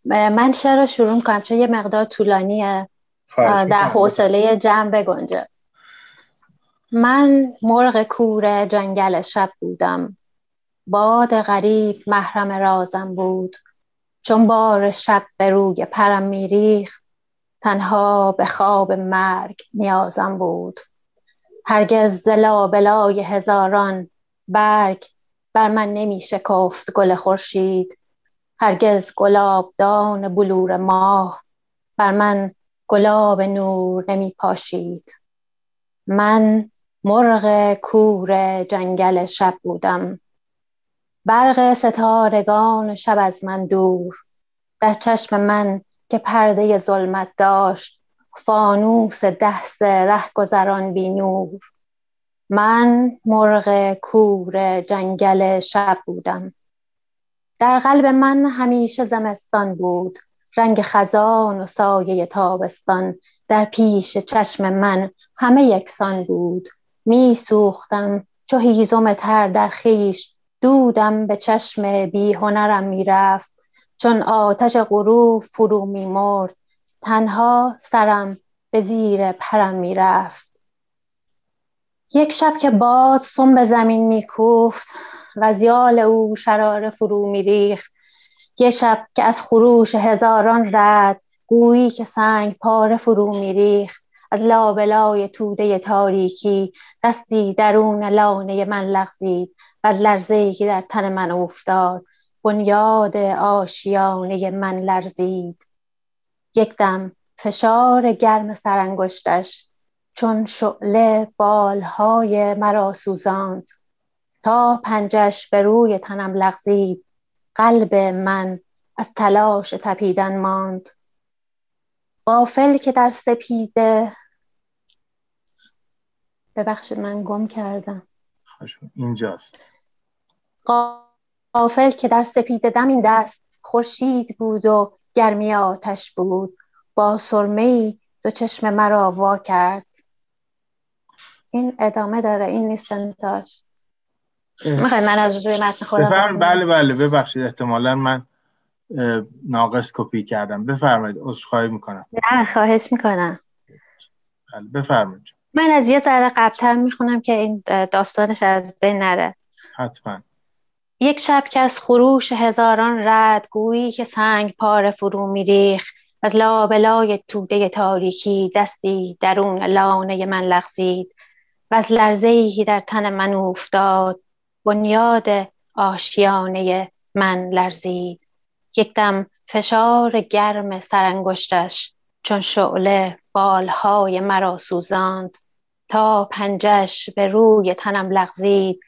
من چرا شروع می‌کنم چون یه مقدار طولانیه. در حوصله جمع بگنجه. من مرغ کور جنگل شب بودم. باد غریب محرم رازم بود. چون بار شب به روی پرم میریخت تنها به خواب مرگ نیازم بود. هرگز زلا بلای هزاران برگ بر من نمی شکفت گل خورشید. هرگز دان بلور ماه بر من گلاب نور نمی پاشید. من مرغ کور جنگل شب بودم. برق ستارگان شب از من دور. در چشم من که پرده ظلمت داشت فانوس دست ره گذران بی نور من مرغ کور جنگل شب بودم. در قلب من همیشه زمستان بود. رنگ خزان و سایه تابستان. در پیش چشم من همه یکسان بود. می سوختم چو هیزم تر در خیش دودم به چشم بی هنرم می رفت چون آتش غروب فرو می مرد تنها سرم به زیر پرم می رفت یک شب که باد سم به زمین می کوفت و زیال او شرار فرو می ریخت یک شب که از خروش هزاران رد گویی که سنگ پاره فرو می ریخت از لابلای توده تاریکی دستی درون لانه من لغزید و لرزه که در تن من افتاد بنیاد آشیانه من لرزید. یک دم فشار گرم سرانگشتش چون شعله بالهای مرا سوزاند. تا پنجش به روی تنم لغزید قلب من از تلاش تپیدن ماند. قافل که در سپیده. ببخشید من گم کردم. اینجاست. قافل که در سپیده دم این دست خورشید بود و گرمی آتش بود. با سرمه ای دو چشم مرا وا کرد. این ادامه داره این نیست انتاش. می‌خوای من از روی متن خودم بله بله. ببخشید احتمالا من ناقص کپی کردم. بفرمایید عذرخواهی می‌کنم. نه خواهش می‌کنم. بله بفرمایید. من از یه ذره قبلتر می‌خونم که این داستانش از بین نره. حتما. یک شب که از خروش هزاران رد گویی که سنگ پاره فرو میریخ از لابلای توده تاریکی دستی درون لانه من لغزید و از لرزه که در تن من افتاد بنیاد آشیانه من لرزید. یک دم فشار گرم سرانگشتش چون شعله بالهای مرا سوزاند. تا پنجش به روی تنم لغزید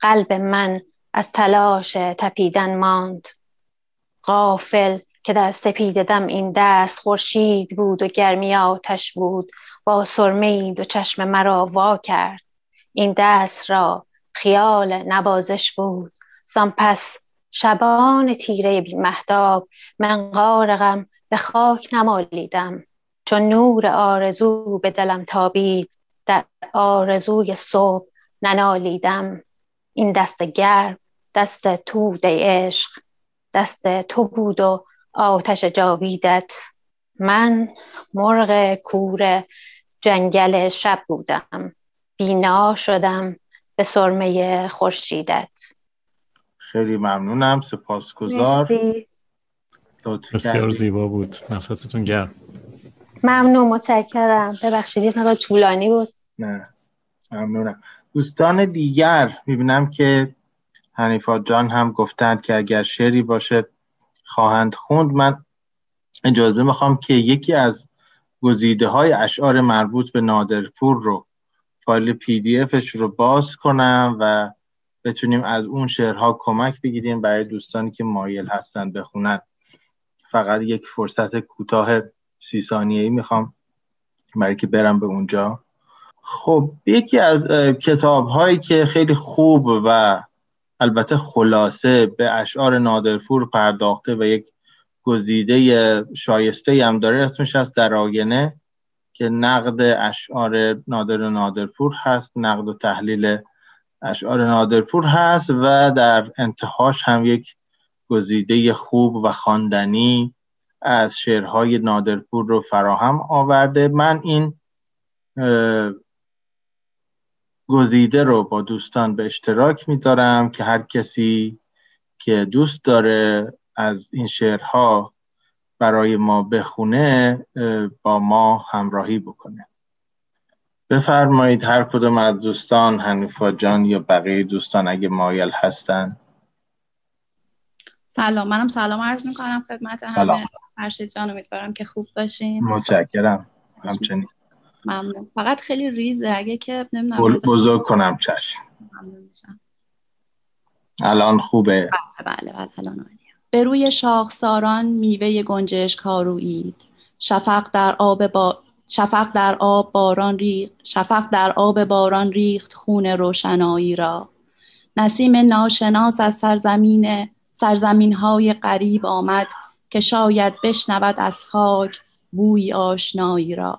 قلب من از تلاش تپیدن ماند. غافل که در سپید دم این دست خورشید بود و گرمی آتش بود با سرمه و چشم مرا وا کرد. این دست را خیال نوازش بود. پس شبان تیره بی محتاب من غارقم به خاک نمالیدم. چون نور آرزو به دلم تابید در آرزوی صبح ننالیدم. این دست گرم دست توده عشق دست تو بود و آتش جاویدت. من مرغ کور جنگل شب بودم. بینا شدم به سرمه خورشیدت. خیلی ممنونم سپاسگزار. بسیار زیبا بود. نفستون گرم. ممنون متشکرم. ببخشید یه طولانی بود. نه ممنونم. دوستان دیگر می‌بینم که حنیفا جان هم گفتند که اگر شعری باشه خواهند خوند. من اجازه می‌خوام که یکی از گزیده های اشعار مربوط به نادرپور رو فایل پی دی افش رو باز کنم و بتونیم از اون شعرها کمک بگیریم برای دوستانی که مایل هستند بخونن. فقط یک فرصت کوتاه سی ثانیه ای می‌خوام برای که برم به اونجا. خب یکی از کتاب هایی که خیلی خوب و البته خلاصه به اشعار نادرپور پرداخته و یک گزیده شایسته هم داره اسمش از در آینه که نقد اشعار نادر نادرپور هست نقد و تحلیل اشعار نادرپور هست و در انتهاش هم یک گزیده خوب و خواندنی از شعرهای نادرپور رو فراهم آورده. من این گزیده رو با دوستان به اشتراک می‌ذارم که هر کسی که دوست داره از این شعرها برای ما بخونه با ما همراهی بکنه. بفرمایید هر کدوم از دوستان حنیفا جان یا بقیه دوستان اگه مایل هستن. سلام منم سلام عرض می‌کنم خدمت همه. فرشید جان امیدوارم که خوب باشین. متشکرم. همچنین. ممنون. فقط خیلی ریزه اگه که نمی‌دونم بزرگ کنم چشم. الان خوبه. بله بله, بله الان به روی شاخساران میوه گنجشک ها شفق در آب با شفق در آب باران ریخت شفق در آب باران ریخت خون روشنایی را. نسیم ناشناس از سرزمین سرزمین های قریب آمد که شاید بشنود از خاک بوی آشنایی را.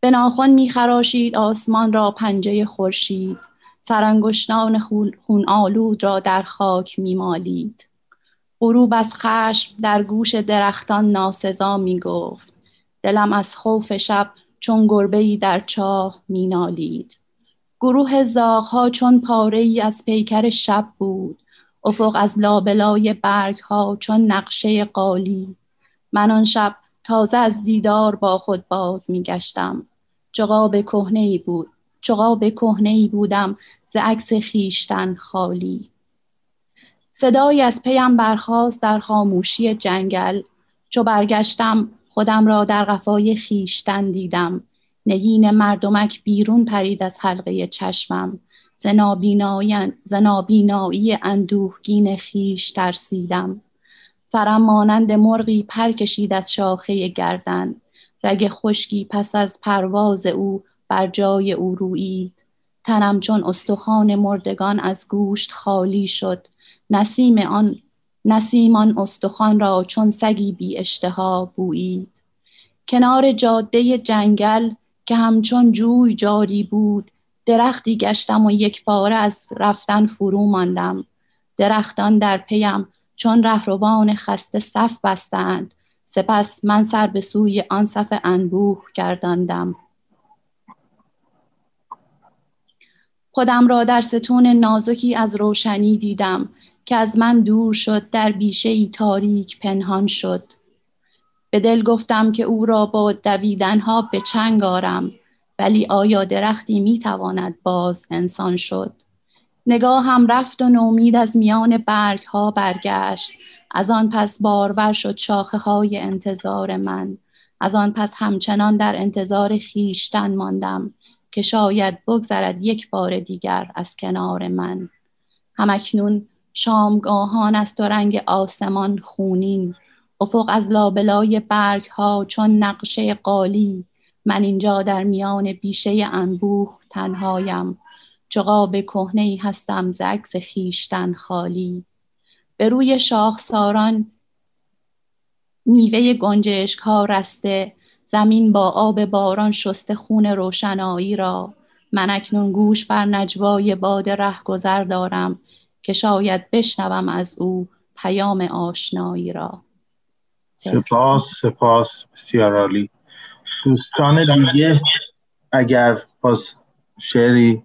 به ناخن میخراشید آسمان را پنجه خورشید. سرانگشتان خون آلود را در خاک میمالید غروب از خشم در گوش درختان ناسزا می‌گفت دلم از خوف شب چون گربه در چاه مینالید. گروه زاغها چون پاره ای از پیکر شب بود. افق از لابلای برگ ها چون نقشه قالی. من آن شب تازه از دیدار با خود باز میگشتم. جغاب کهنه ای بود. جغاب کهنه ای بودم ز عکس خیشتن خالی. صدایی از پیم برخاست در خاموشی جنگل. چو برگشتم خودم را در قفای خیشتن دیدم. نگین مردمک بیرون پرید از حلقه چشمم. زنابینایی اندوهگین خیش ترسیدم. سرم مانند مرغی پر کشید از شاخه گردن. رگ خشکی پس از پرواز او بر جای او رویید تنم چون استخوان مردگان از گوشت خالی شد. نسیم آن نسیم آن استخوان را چون سگی بی اشتها بویید. کنار جاده جنگل که همچون جوی جاری بود درختی گشتم و یک باره از رفتن فرو ماندم. درختان در پیم چون رهروان خسته صف بستند. سپس من سر به سوی آن صف انبوه گرداندم. خودم را در ستون نازکی از روشنی دیدم. که از من دور شد در بیشه ای تاریک پنهان شد. به دل گفتم که او را با دویدنها به چنگ آرم ولی آیا درختی می‌تواند باز انسان شد؟ نگاه هم رفت و نومید از میان برگ ها برگشت. از آن پس بارور شد شاخه های انتظار من. از آن پس همچنان در انتظار خیشتن ماندم که شاید بگذرد یک بار دیگر از کنار من. همکنون شامگاهان است و رنگ آسمان خونین. افق از لابلای برگ ها چون نقشه قالی. من اینجا در میان بیشه انبوه تنهایم. جغاب کهنه ای هستم ز عکس خیشتن خالی. به روی شاخساران میوه گنجشک ها رسته. زمین با آب باران شسته خون روشنایی را. من اکنون گوش بر نجوای باد رهگذر دارم. که شاید بشنوم از او پیام آشنایی را. سپاس سپاس بسیار عالی. دوستان دیگه اگر باز شعری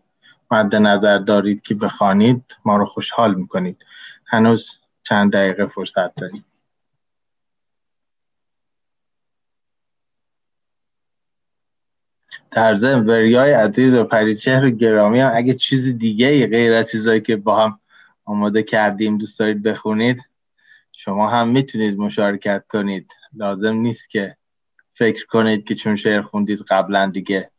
مد نظر دارید که بخوانید ما رو خوشحال می‌کنید. هنوز چند دقیقه فرصت داریم. در ضمن وریای عزیز و پریچهر گرامی هم اگه چیز دیگه غیر از چیزایی که با هم آماده کردیم دوست دارید بخونید. شما هم می‌تونید مشارکت کنید. لازم نیست که فکر کنید که چون شعر خوندید قبلا دیگه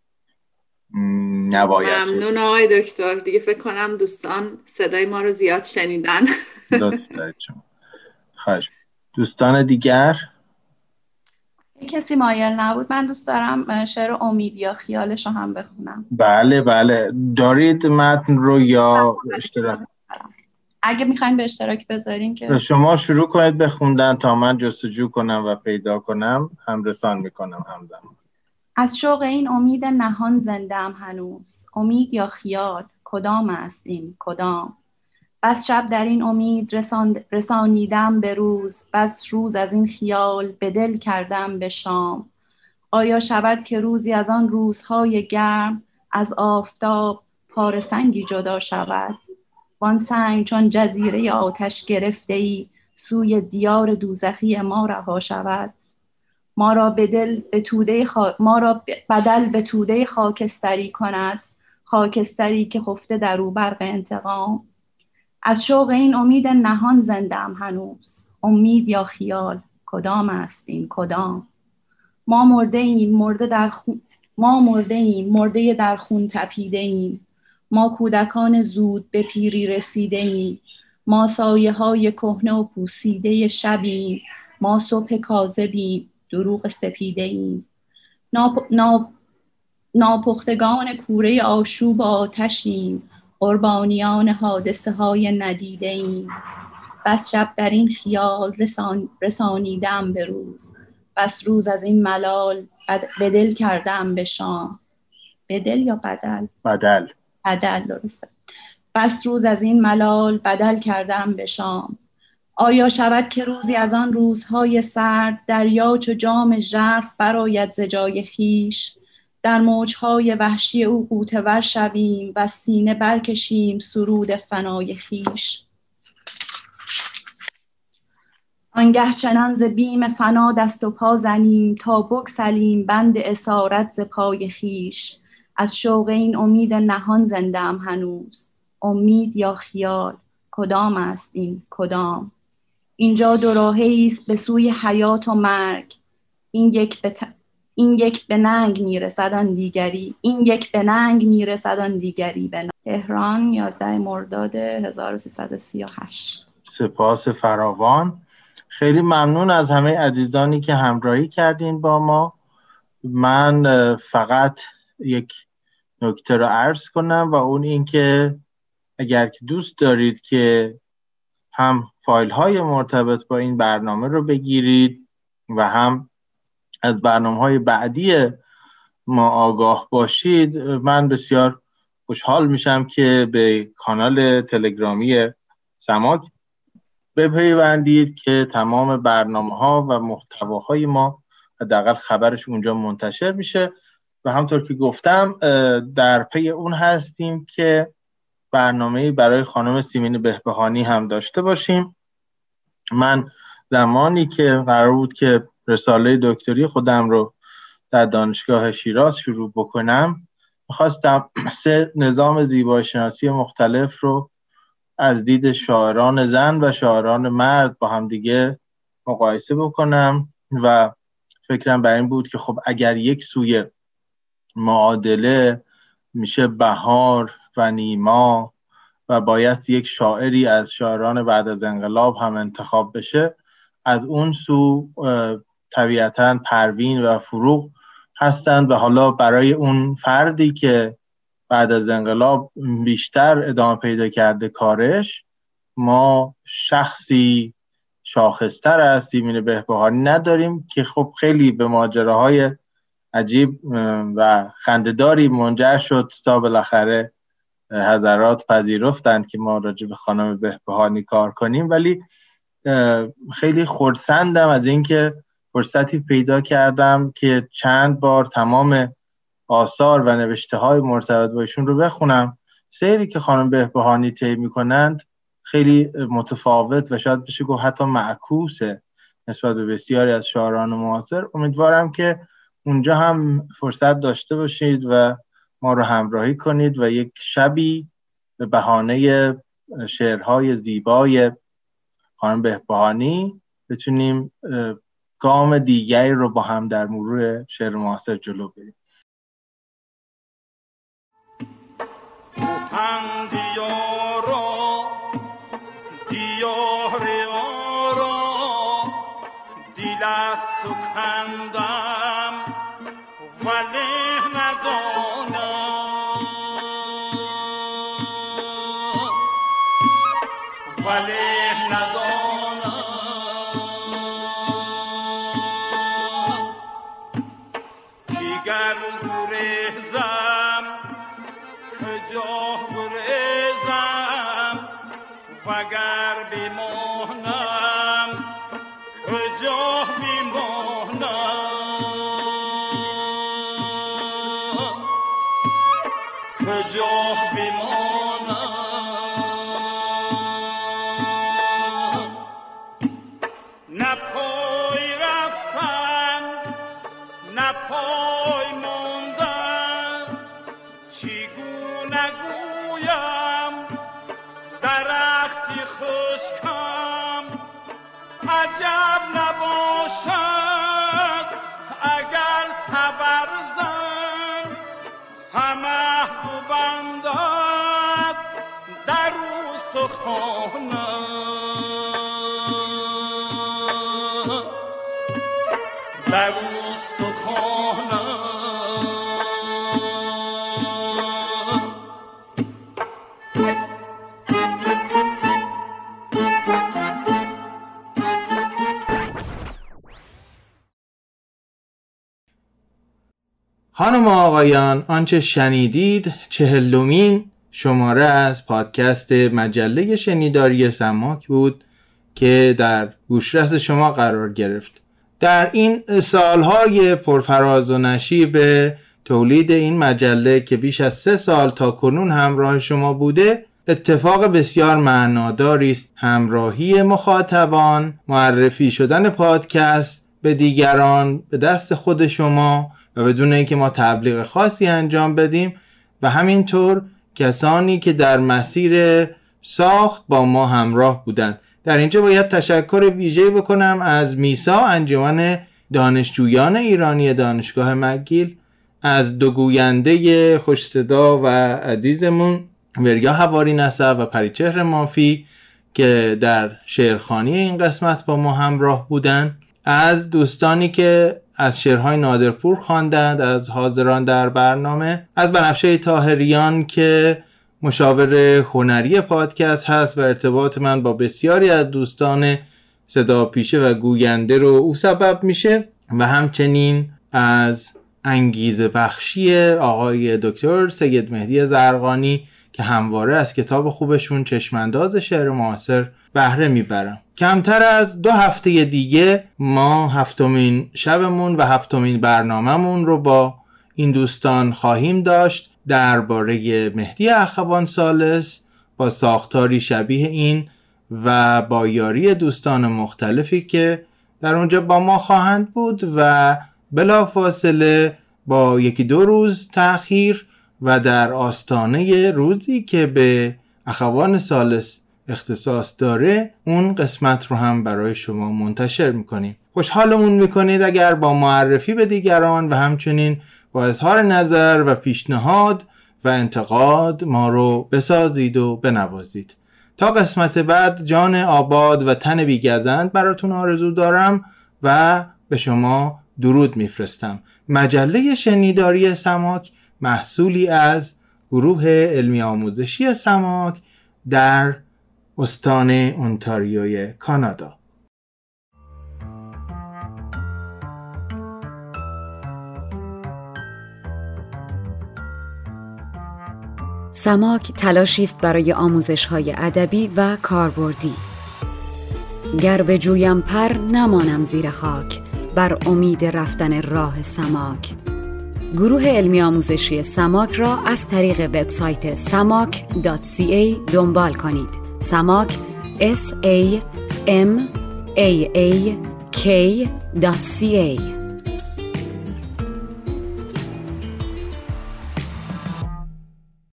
نباید ممنون آقای دکتر. دیگه فکر کنم دوستان صدای ما رو زیاد شنیدن. خواهش. دوستان دیگر؟ کسی مایل نبود. من دوست دارم شعر امید یا خیالش رو هم بخونم. بله بله. دارید متن رو یا اشتراک اگه می‌خواین به اشتراک بذارین که شما شروع کنید بخوندن تا من جستجو کنم و پیدا کنم. هم رسان می‌کنم همزمان از شوق این امید نهان زنده هم هنوز. امید یا خیال؟ کدام است این؟ کدام؟ بس شب در این امید رسانیدم به روز. بس روز از این خیال به دل کردم به شام. آیا شود که روزی از آن روزهای گرم از آفتاب پارسنگی جدا شود؟ وان سنگ چون جزیره آتش گرفته ای سوی دیار دوزخی ما رها شود. ما را بدل به توده ما را بدل به توده خاکستری کند خاکستری که خفته در او برق انتقام. از شوق این امید نهان زندم هنوز. امید یا خیال؟ کدام است این کدام؟ ما مرده ایم مرده در خون ما مرده ایم مرده در خون تپیده ایم. ما کودکان زود به پیری رسیده ایم ما سایه های کهنه و پوسیده شبیم. ما صبح کاذبیم. دروغ سپیده ایم ناپ... ناپ... ناپختگان کوره آشوب آتشیم. قربانیان حادثه های ندیده ایم بس شب در این خیال رسان... رسانیدم به روز. بس روز از این ملال به دل کردم به شام. به دل یا بدل؟ بدل. بدل درسته. بس روز از این ملال بدل کردم به شام. آیا شود که روزی از آن روزهای سرد دریا چو جام ژرف براید ز جای خیش در موجهای وحشی او قوتور شویم و سینه برکشیم سرود فنای خیش آنگه چنان ز بیم فنا دست و پا زنیم تا بگسلیم بند اسارت ز پای خیش از شوق این امید نهان زندم هنوز. امید یا خیال؟ کدام است این کدام؟ اینجا دو راهه است به سوی حیات و مرگ. این یک به, این یک به ننگ می‌رسد آن دیگری. این یک به ننگ می‌رسد آن دیگری. به تهران 11 مرداد 1338 سپاس فراوان. خیلی ممنون از همه عزیزانی که همراهی کردین با ما. من فقط یک نکته رو عرض کنم و اون اینکه اگر که دوست دارید که هم فایل های مرتبط با این برنامه رو بگیرید و هم از برنامه های بعدی ما آگاه باشید من بسیار خوشحال میشم که به کانال تلگرامی سماک بپیوندید که تمام برنامه ها و محتواهای ما حداقل خبرش اونجا منتشر میشه. و همطور که گفتم در پی اون هستیم که برنامه برای خانم سیمین بهبهانی هم داشته باشیم. من زمانی که قرار بود که رساله دکتری خودم رو در دانشگاه شیراز شروع بکنم می‌خواستم سه نظام زیبایی شناسی مختلف رو از دید شاعران زن و شاعران مرد با هم دیگه مقایسه بکنم و فکرم بر این بود که خب اگر یک سوی معادله میشه بهار و نیما و باید یک شاعری از شاعران بعد از انقلاب هم انتخاب بشه. از اون سو طبیعتا پروین و فروغ هستند و حالا برای اون فردی که بعد از انقلاب بیشتر ادامه پیدا کرده کارش ما شخصی شاخصتر از سیمین بهبهانی نداریم که خب خیلی به ماجراهای عجیب و خندهداری منجر شد تا بالاخره حضرات پذیرفتند که ما راجع به خانم بهبهانی کار کنیم. ولی خیلی خورسندم از اینکه فرصتی پیدا کردم که چند بار تمام آثار و نوشته های مرتبط با ایشون رو بخونم. سیری که خانم بهبهانی طی می‌کنند خیلی متفاوت و شاید بشه گفت حتی معکوسه نسبت به بسیاری از شاعران معاصر. امیدوارم که اونجا هم فرصت داشته باشید و ما رو همراهی کنید و یک شبی به بهانه شعرهای زیبای خانم بهبهانی بتونیم گام دیگری رو با هم در مرور شعر معاصر جلو بریم. دیار خانم و آقایان آنچه شنیدید چهلمین شماره از پادکست مجله شنیداری سماک بود که در گوشرس شما قرار گرفت. در این سالهای پرفراز و نشیب تولید این مجله که بیش از سه سال تا کنون همراه شما بوده اتفاق بسیار معناداری است. همراهی مخاطبان معرفی شدن پادکست به دیگران به دست خود شما بدون اینکه ما تبلیغ خاصی انجام بدیم و همینطور کسانی که در مسیر ساخت با ما همراه بودند. در اینجا باید تشکر ویژه بکنم از میسا انجمن دانشجویان ایرانی دانشگاه مگیل از دو گوینده خوش صدا و عزیزمون وریا هواری نصب و پریچهر مافی که در شعرخانی این قسمت با ما همراه بودن از دوستانی که از شعرهای نادرپور خواندند از حاضران در برنامه از بنفشه تاهریان که مشاور هنری پادکست هست و ارتباط من با بسیاری از دوستان صدا پیشه و گوینده رو او سبب میشه و همچنین از انگیزه بخشی آقای دکتر سید مهدی زرقانی که همواره از کتاب خوبشون چشمانداز شعر معاصر بهره می‌برم. کمتر از دو هفته دیگه ما هفتمین شبمون و هفتمین برنامهمون رو با این دوستان خواهیم داشت درباره مهدی اخوان سالس با ساختاری شبیه این و با یاری دوستان مختلفی که در اونجا با ما خواهند بود و بلا فاصله با یکی دو روز تأخیر و در آستانه روزی که به اخوان سالس اختصاص داره اون قسمت رو هم برای شما منتشر می‌کنیم. خوشحالمون می‌کنید اگر با معرفی به دیگران و همچنین با اظهار نظر و پیشنهاد و انتقاد ما رو بسازید و بنوازید. تا قسمت بعد جان آباد و تن بیگزند براتون آرزو دارم و به شما درود میفرستم. مجله شنیداری سماک محصولی از گروه علمی آموزشی سماک در استان اونتاریوی کانادا. سماک تلاشی است برای آموزش های ادبی و کاربردی. گر به جویم پر نمانم زیر خاک. بر امید رفتن راه سماک. گروه علمی آموزشی سماک را از طریق وبسایت samak.ca دنبال کنید. سماک s a m a a k.ca